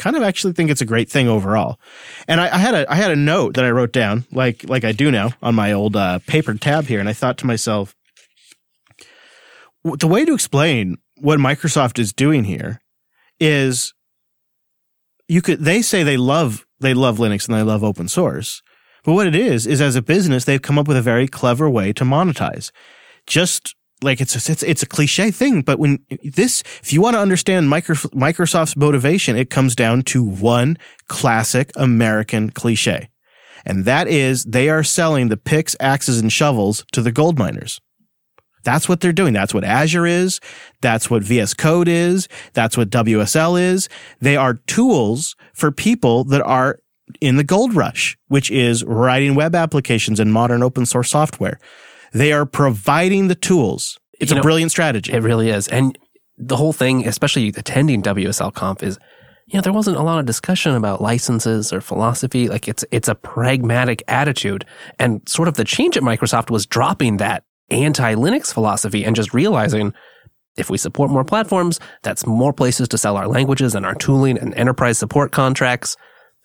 Kind of actually think it's a great thing overall. And I, I had a, I had a note that I wrote down, like, like I do now on my old, uh, paper tab here. And I thought to myself, the way to explain what Microsoft is doing here is you could they say they love they love Linux and they love open source. But what it is is as a business they've come up with a very clever way to monetize. Just like it's a, it's it's a cliche thing, but when this if you want to understand Microsoft's motivation, it comes down to one classic American cliche. And that is they are selling the picks, axes and shovels to the gold miners. That's what they're doing. That's what Azure is. That's what VS Code is. That's what WSL is. They are tools for people that are in the gold rush, which is writing web applications and modern open source software. They are providing the tools. It's you a brilliant strategy. It really is. And the whole thing, especially attending WSL Conf is, you know, there wasn't a lot of discussion about licenses or philosophy. Like it's, it's a pragmatic attitude. And sort of the change at Microsoft was dropping that anti Linux philosophy and just realizing if we support more platforms, that's more places to sell our languages and our tooling and enterprise support contracts.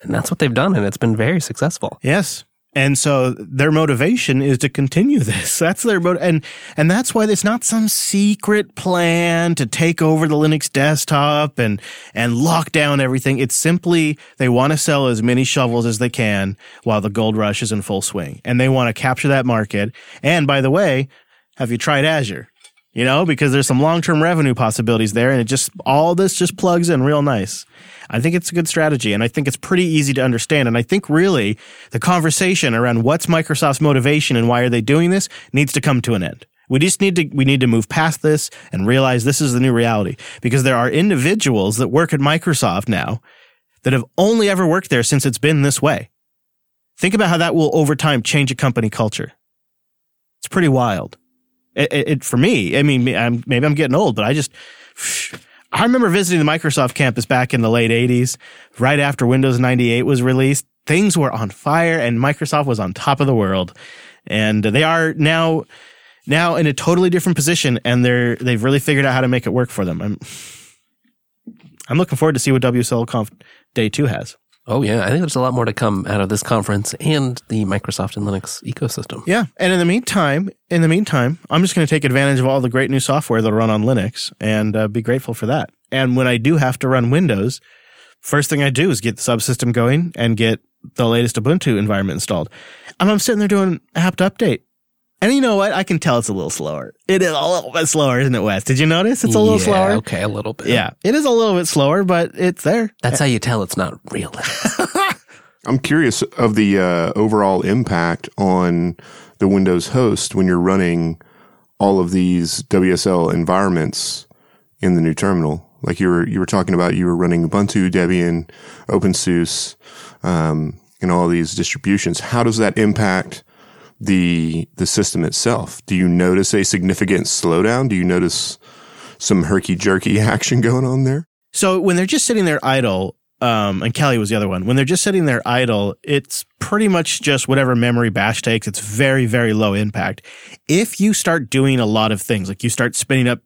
And that's what they've done. And it's been very successful. Yes. And so their motivation is to continue this. [laughs] That's their mot- and and that's why it's not some secret plan to take over the Linux desktop and and lock down everything. It's simply they want to sell as many shovels as they can while the gold rush is in full swing, and they want to capture that market. And by the way, have you tried Azure? You know, because there's some long-term revenue possibilities there, and it just all this just plugs in real nice. I think it's a good strategy and I think it's pretty easy to understand. And I think really the conversation around what's Microsoft's motivation and why are they doing this needs to come to an end. We just need to, we need to move past this and realize this is the new reality because there are individuals that work at Microsoft now that have only ever worked there since it's been this way. Think about how that will over time change a company culture. It's pretty wild. It, it, for me, I mean, I'm, maybe I'm getting old, but I just, I remember visiting the Microsoft campus back in the late 80s, right after Windows 98 was released. Things were on fire and Microsoft was on top of the world. And they are now now in a totally different position and they're they've really figured out how to make it work for them. I'm I'm looking forward to see what WSL Conf Day 2 has. Oh yeah, I think there's a lot more to come out of this conference and the Microsoft and Linux ecosystem. Yeah, and in the meantime, in the meantime, I'm just going to take advantage of all the great new software that'll run on Linux and uh, be grateful for that. And when I do have to run Windows, first thing I do is get the subsystem going and get the latest Ubuntu environment installed. And I'm sitting there doing apt update. And you know what? I can tell it's a little slower. It is a little bit slower, isn't it, Wes? Did you notice it's a little yeah, slower? Okay, a little bit. Yeah, it is a little bit slower, but it's there. That's how you tell it's not real. [laughs] I'm curious of the uh, overall impact on the Windows host when you're running all of these WSL environments in the new terminal. Like you were you were talking about, you were running Ubuntu, Debian, OpenSUSE, um, and all these distributions. How does that impact the the system itself? Do you notice a significant slowdown? Do you notice some herky jerky [laughs] action going on there? So when they're just sitting there idle, um, and Kali was the other one. When they're just sitting there idle, it's pretty much just whatever memory bash takes. It's very, very low impact. If you start doing a lot of things, like you start spinning up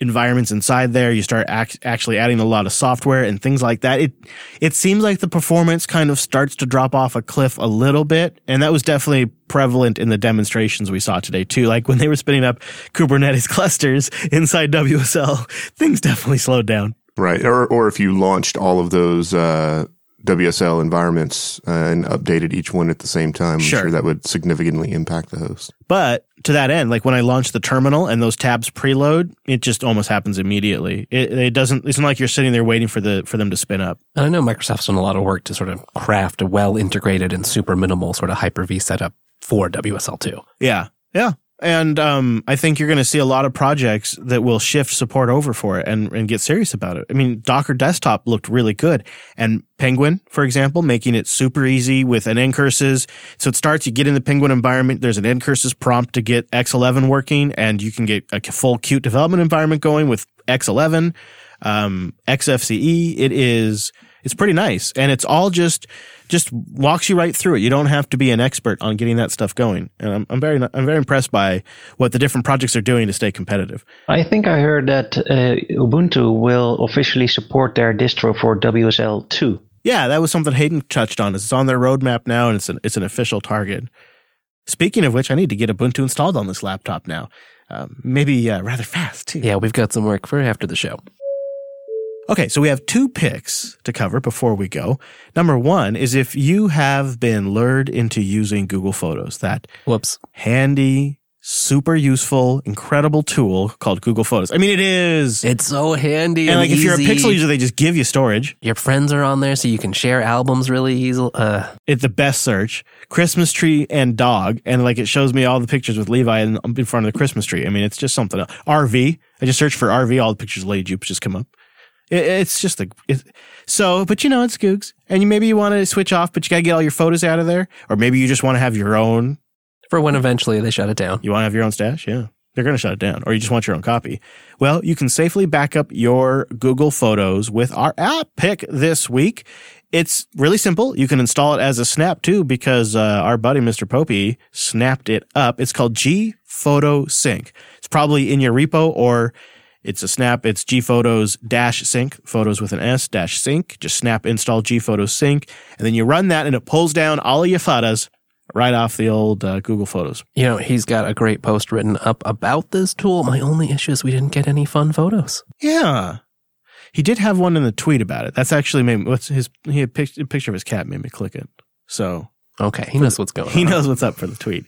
environments inside there. You start ac- actually adding a lot of software and things like that. It it seems like the performance kind of starts to drop off a cliff a little bit, and that was definitely prevalent in the demonstrations we saw today too. Like when they were spinning up Kubernetes [laughs] clusters inside WSL, things definitely slowed down. Right, or or if you launched all of those uh, WSL environments uh, and updated each one at the same time. I'm sure that would significantly impact the host. But to that end, like when I launch the terminal and those tabs preload, it just almost happens immediately. It, it doesn't. It's not like you're sitting there waiting for the for them to spin up. And I know Microsoft's done a lot of work to sort of craft a well integrated and super minimal sort of Hyper V setup for WSL2. Yeah, yeah. And um, I think you're going to see a lot of projects that will shift support over for it and, and get serious about it. I mean, Docker Desktop looked really good. And Pengwin, for example, making it super easy with an ncurses. So it starts, you get in the Pengwin environment, there's an ncurses prompt to get X11 working, and you can get a full Qt development environment going with X11. Um, XFCE, it is It's pretty nice, and it's all just just walks you right through it. You don't have to be an expert on getting that stuff going. And I'm, I'm very I'm very impressed by what the different projects are doing to stay competitive. I think I heard that uh, Ubuntu will officially support their distro for WSL 2. Yeah, that was something Hayden touched on. It's on their roadmap now, and it's an it's an official target. Speaking of which, I need to get Ubuntu installed on this laptop now. Um, maybe uh, rather fast too. Yeah, we've got some work for after the show. Okay, so we have two picks to cover before we go. Number one is if you have been lured into using Google Photos, that Whoops. handy, super useful, incredible tool called Google Photos. I mean, it is. It's so handy. and And, like, if you're a. Pixel user, they just give you storage. your friends are on there, so you can share albums really easily. Uh, It's the best search. Christmas tree and dog, and like it shows me all the pictures with Levi in, in front of the Christmas tree. I mean, it's just something. Else. RV. I just searched for RV. All the pictures of Lady Jupes just come up. It, it's just a it, so, but you know, it's Googs, and you, maybe you want to switch off, but you got to get all your photos out of there, or maybe you just want to have your own. for when eventually they shut it down. You want to have your own stash, yeah. They're going to shut it down, or you just want your own copy. Well, you can safely back up your Google Photos with our app pick this week. It's really simple. You can install it as a snap too, because uh, our buddy Mr. Popey snapped it up. It's called G Photo Sync. It's probably in your repo or it's a snap. It's G Photos dash sync, photos with an S dash sync. Just snap install G Photos sync, and then you run that, and it pulls down all of your photos right off the old uh, Google Photos. You know, he's got a great post written up about this tool. My only issue is we didn't get any fun photos. Yeah. He did have one in the tweet about it. That's actually made me, what's his he had pic- a picture of his cat made me click it. So Okay, he knows what's going he on. knows what's up for the tweet.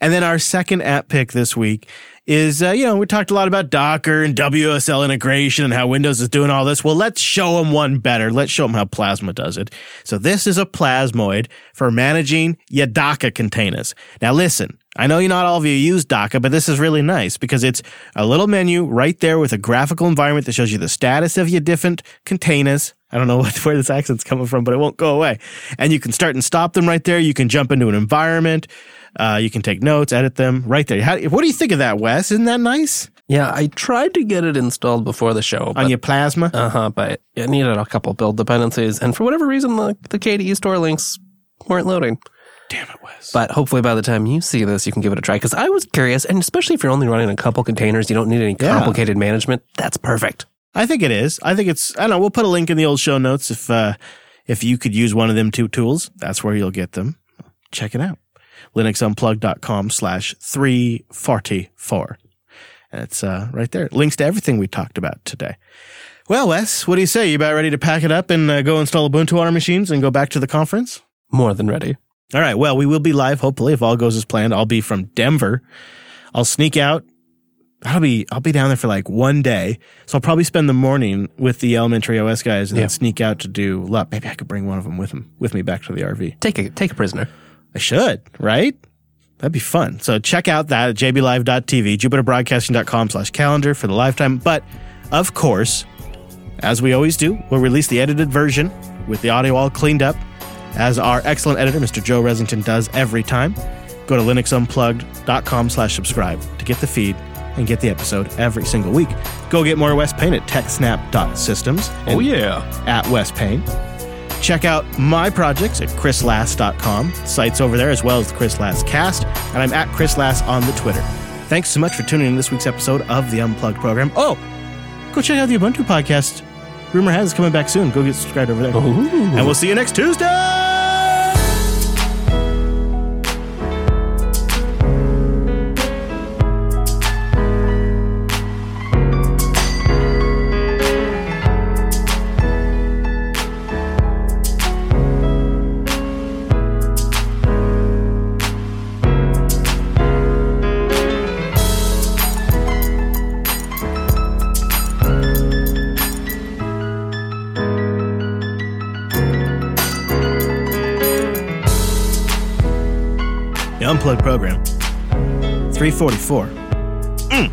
And then our second app pick this week is uh, you know, we talked a lot about Docker and WSL integration and how Windows is doing all this. Well, let's show them one better. Let's show them how Plasma does it. So this is a Plasmoid for managing your Docker containers. Now listen, I know you not all of you use Docker, but this is really nice because it's a little menu right there with a graphical environment that shows you the status of your different containers. I don't know [laughs] what, where this accent's coming from, but it won't go away. And you can start and stop them right there. You can jump into an environment. Uh, you can take notes, edit them right there. How, what do you think of that, Wes? Isn't that nice? Yeah, I tried to get it installed before the show. On your Plasma? Uh huh, but it needed a couple build dependencies, and for whatever reason, the, the KDE store links weren't loading. Damn it, Wes. But hopefully by the time you see this, you can give it a try. Because I was curious, and especially if you're only running a couple containers, you don't need any Yeah. complicated management. That's perfect. I think it is. I think it's. I don't know. We'll put a link in the old show notes if uh, if you could use one of them two tools. That's where you'll get them. Check it out. linuxunplugged.com slash 344. And it's uh, right there. Links to everything we talked about today. Well, Wes, what do you say? You about ready to pack it up and uh, go install Ubuntu on our machines and go back to the conference? More than ready. All right. Well, we will be live, hopefully, if all goes as planned. I'll be from Denver. I'll sneak out. I'll be I'll be down there for like one day. So I'll probably spend the morning with the elementary OS guys and Yeah. then sneak out to do LUP. Maybe I could bring one of them with him with me back to the RV. Take a take a prisoner. I should, right? That'd be fun. So check out that at jblive.tv, jupiterbroadcasting.com slash calendar for the lifetime. But of course, as we always do, we'll release the edited version with the audio all cleaned up, as our excellent editor, Mr. Joe Ressington, does every time. Go to linuxunplugged.com slash subscribe to get the feed and get the episode every single week. Go get more Wes Payne at techsnap.systems. Oh, yeah. at Wes Payne. Check out my projects at chrislas.com. Sites over there as well as the Chris Lass cast. And I'm at Chris Lass on the Twitter. Thanks so much for tuning in this week's episode of the Unplugged program. Oh, go check out the Ubuntu podcast. Rumor has it's coming back soon. Go get subscribed over there. And we'll see you next Tuesday. Unplugged program. 344. Mm.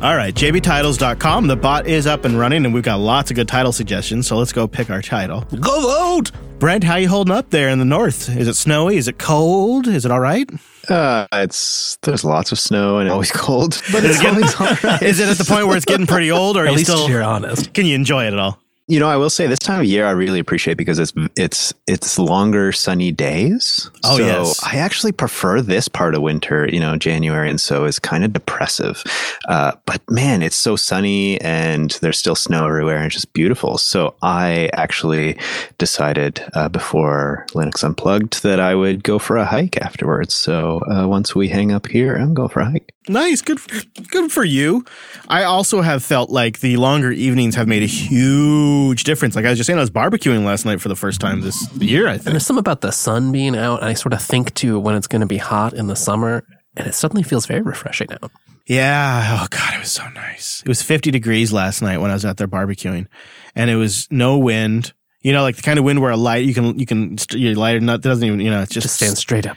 All right, jbtitles.com. The bot is up and running, and we've got lots of good title suggestions. So let's go pick our title. Go vote. Brent, how you holding up there in the north? Is it snowy? Is it cold? Is it all right? Uh, it's there's lots of snow and always cold, but it's getting- always all [laughs] right. Is it at the point where it's getting pretty old, or are At you least still? you're honest. Can you enjoy it at all? You know, I will say this time of year I really appreciate because it's it's it's longer sunny days. Oh, so yes. I actually prefer this part of winter. You know, January and so is kind of depressive. Uh, but man, it's so sunny and there's still snow everywhere and it's just beautiful. So I actually decided uh, before Linux Unplugged that I would go for a hike afterwards. So uh, once we hang up here, I'm going for a hike. Nice, good, good for you. I also have felt like the longer evenings have made a huge difference. Like I was just saying, I was barbecuing last night for the first time this year. I think And there's something about the sun being out. I sort of think to when it's going to be hot in the summer, and it suddenly feels very refreshing out. Yeah. Oh God, it was so nice. It was 50 degrees last night when I was out there barbecuing, and it was no wind. You know, like the kind of wind where a light you can you can st- you light it not doesn't even you know it's just, Just stand straight up.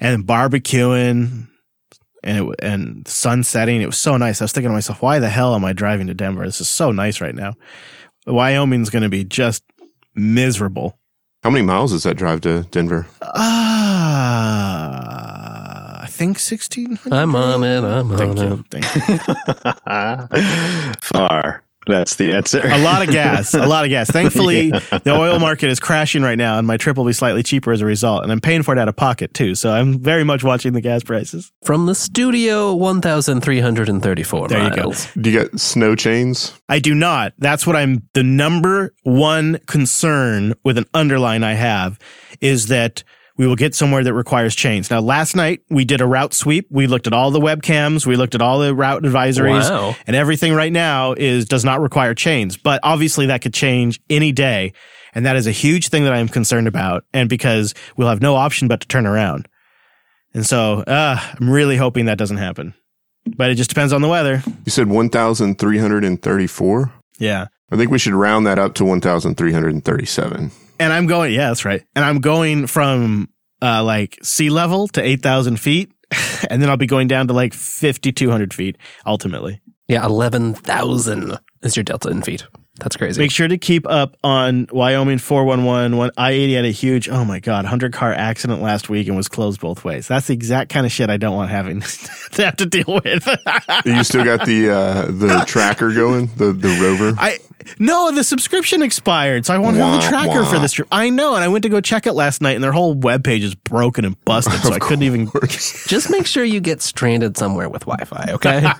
and barbecuing and it and sun setting. It was so nice. I was thinking to myself, why the hell am I driving to Denver? This is so nice right now. Wyoming's going to be just miserable. How many miles is that drive to Denver? Ah, I think sixteen. I'm on it. I'm on Thank it. you. Thank you. [laughs] [laughs] Far. That's the answer. a lot of gas, a lot of gas. [laughs] Thankfully, the oil market is crashing right now, and my trip will be slightly cheaper as a result. And I'm paying for it out of pocket too, so I'm very much watching the gas prices. From the studio, 1,334 There you go. miles. Do you get snow chains? I do not. That's what I'm. The number one concern with an underline I have is that we will get somewhere that requires chains. Now, last night we did a route sweep. We looked at all the webcams. We looked at all the route advisories, Wow. and everything right now is does not require chains. But obviously, that could change any day, and that is a huge thing that I am concerned about. And because we'll have no option but to turn around, and so uh, I'm really hoping that doesn't happen. But it just depends on the weather. You said 1,334? Yeah. I think we should round that up to 1,337. and I'm going. Yeah, that's right. And I'm going from uh, like sea level to eight thousand feet, [laughs] and then I'll be going down to like fifty two hundred feet ultimately. Yeah, 11,000 is your delta in feet. That's crazy. Make sure to keep up on Wyoming 411. I 80 had a huge, oh my God, 100 car accident last week and was closed both ways. That's the exact kind of shit I don't want having [laughs] to have to deal with. [laughs] You still got the uh, the tracker going, the the rover. I no, the subscription expired, so I won't have the Wah, tracker for this trip. I know, and I went to go check it last night, and their whole webpage is broken and busted, [laughs] so I couldn't even. Just make sure you get stranded somewhere with Wi Fi, okay?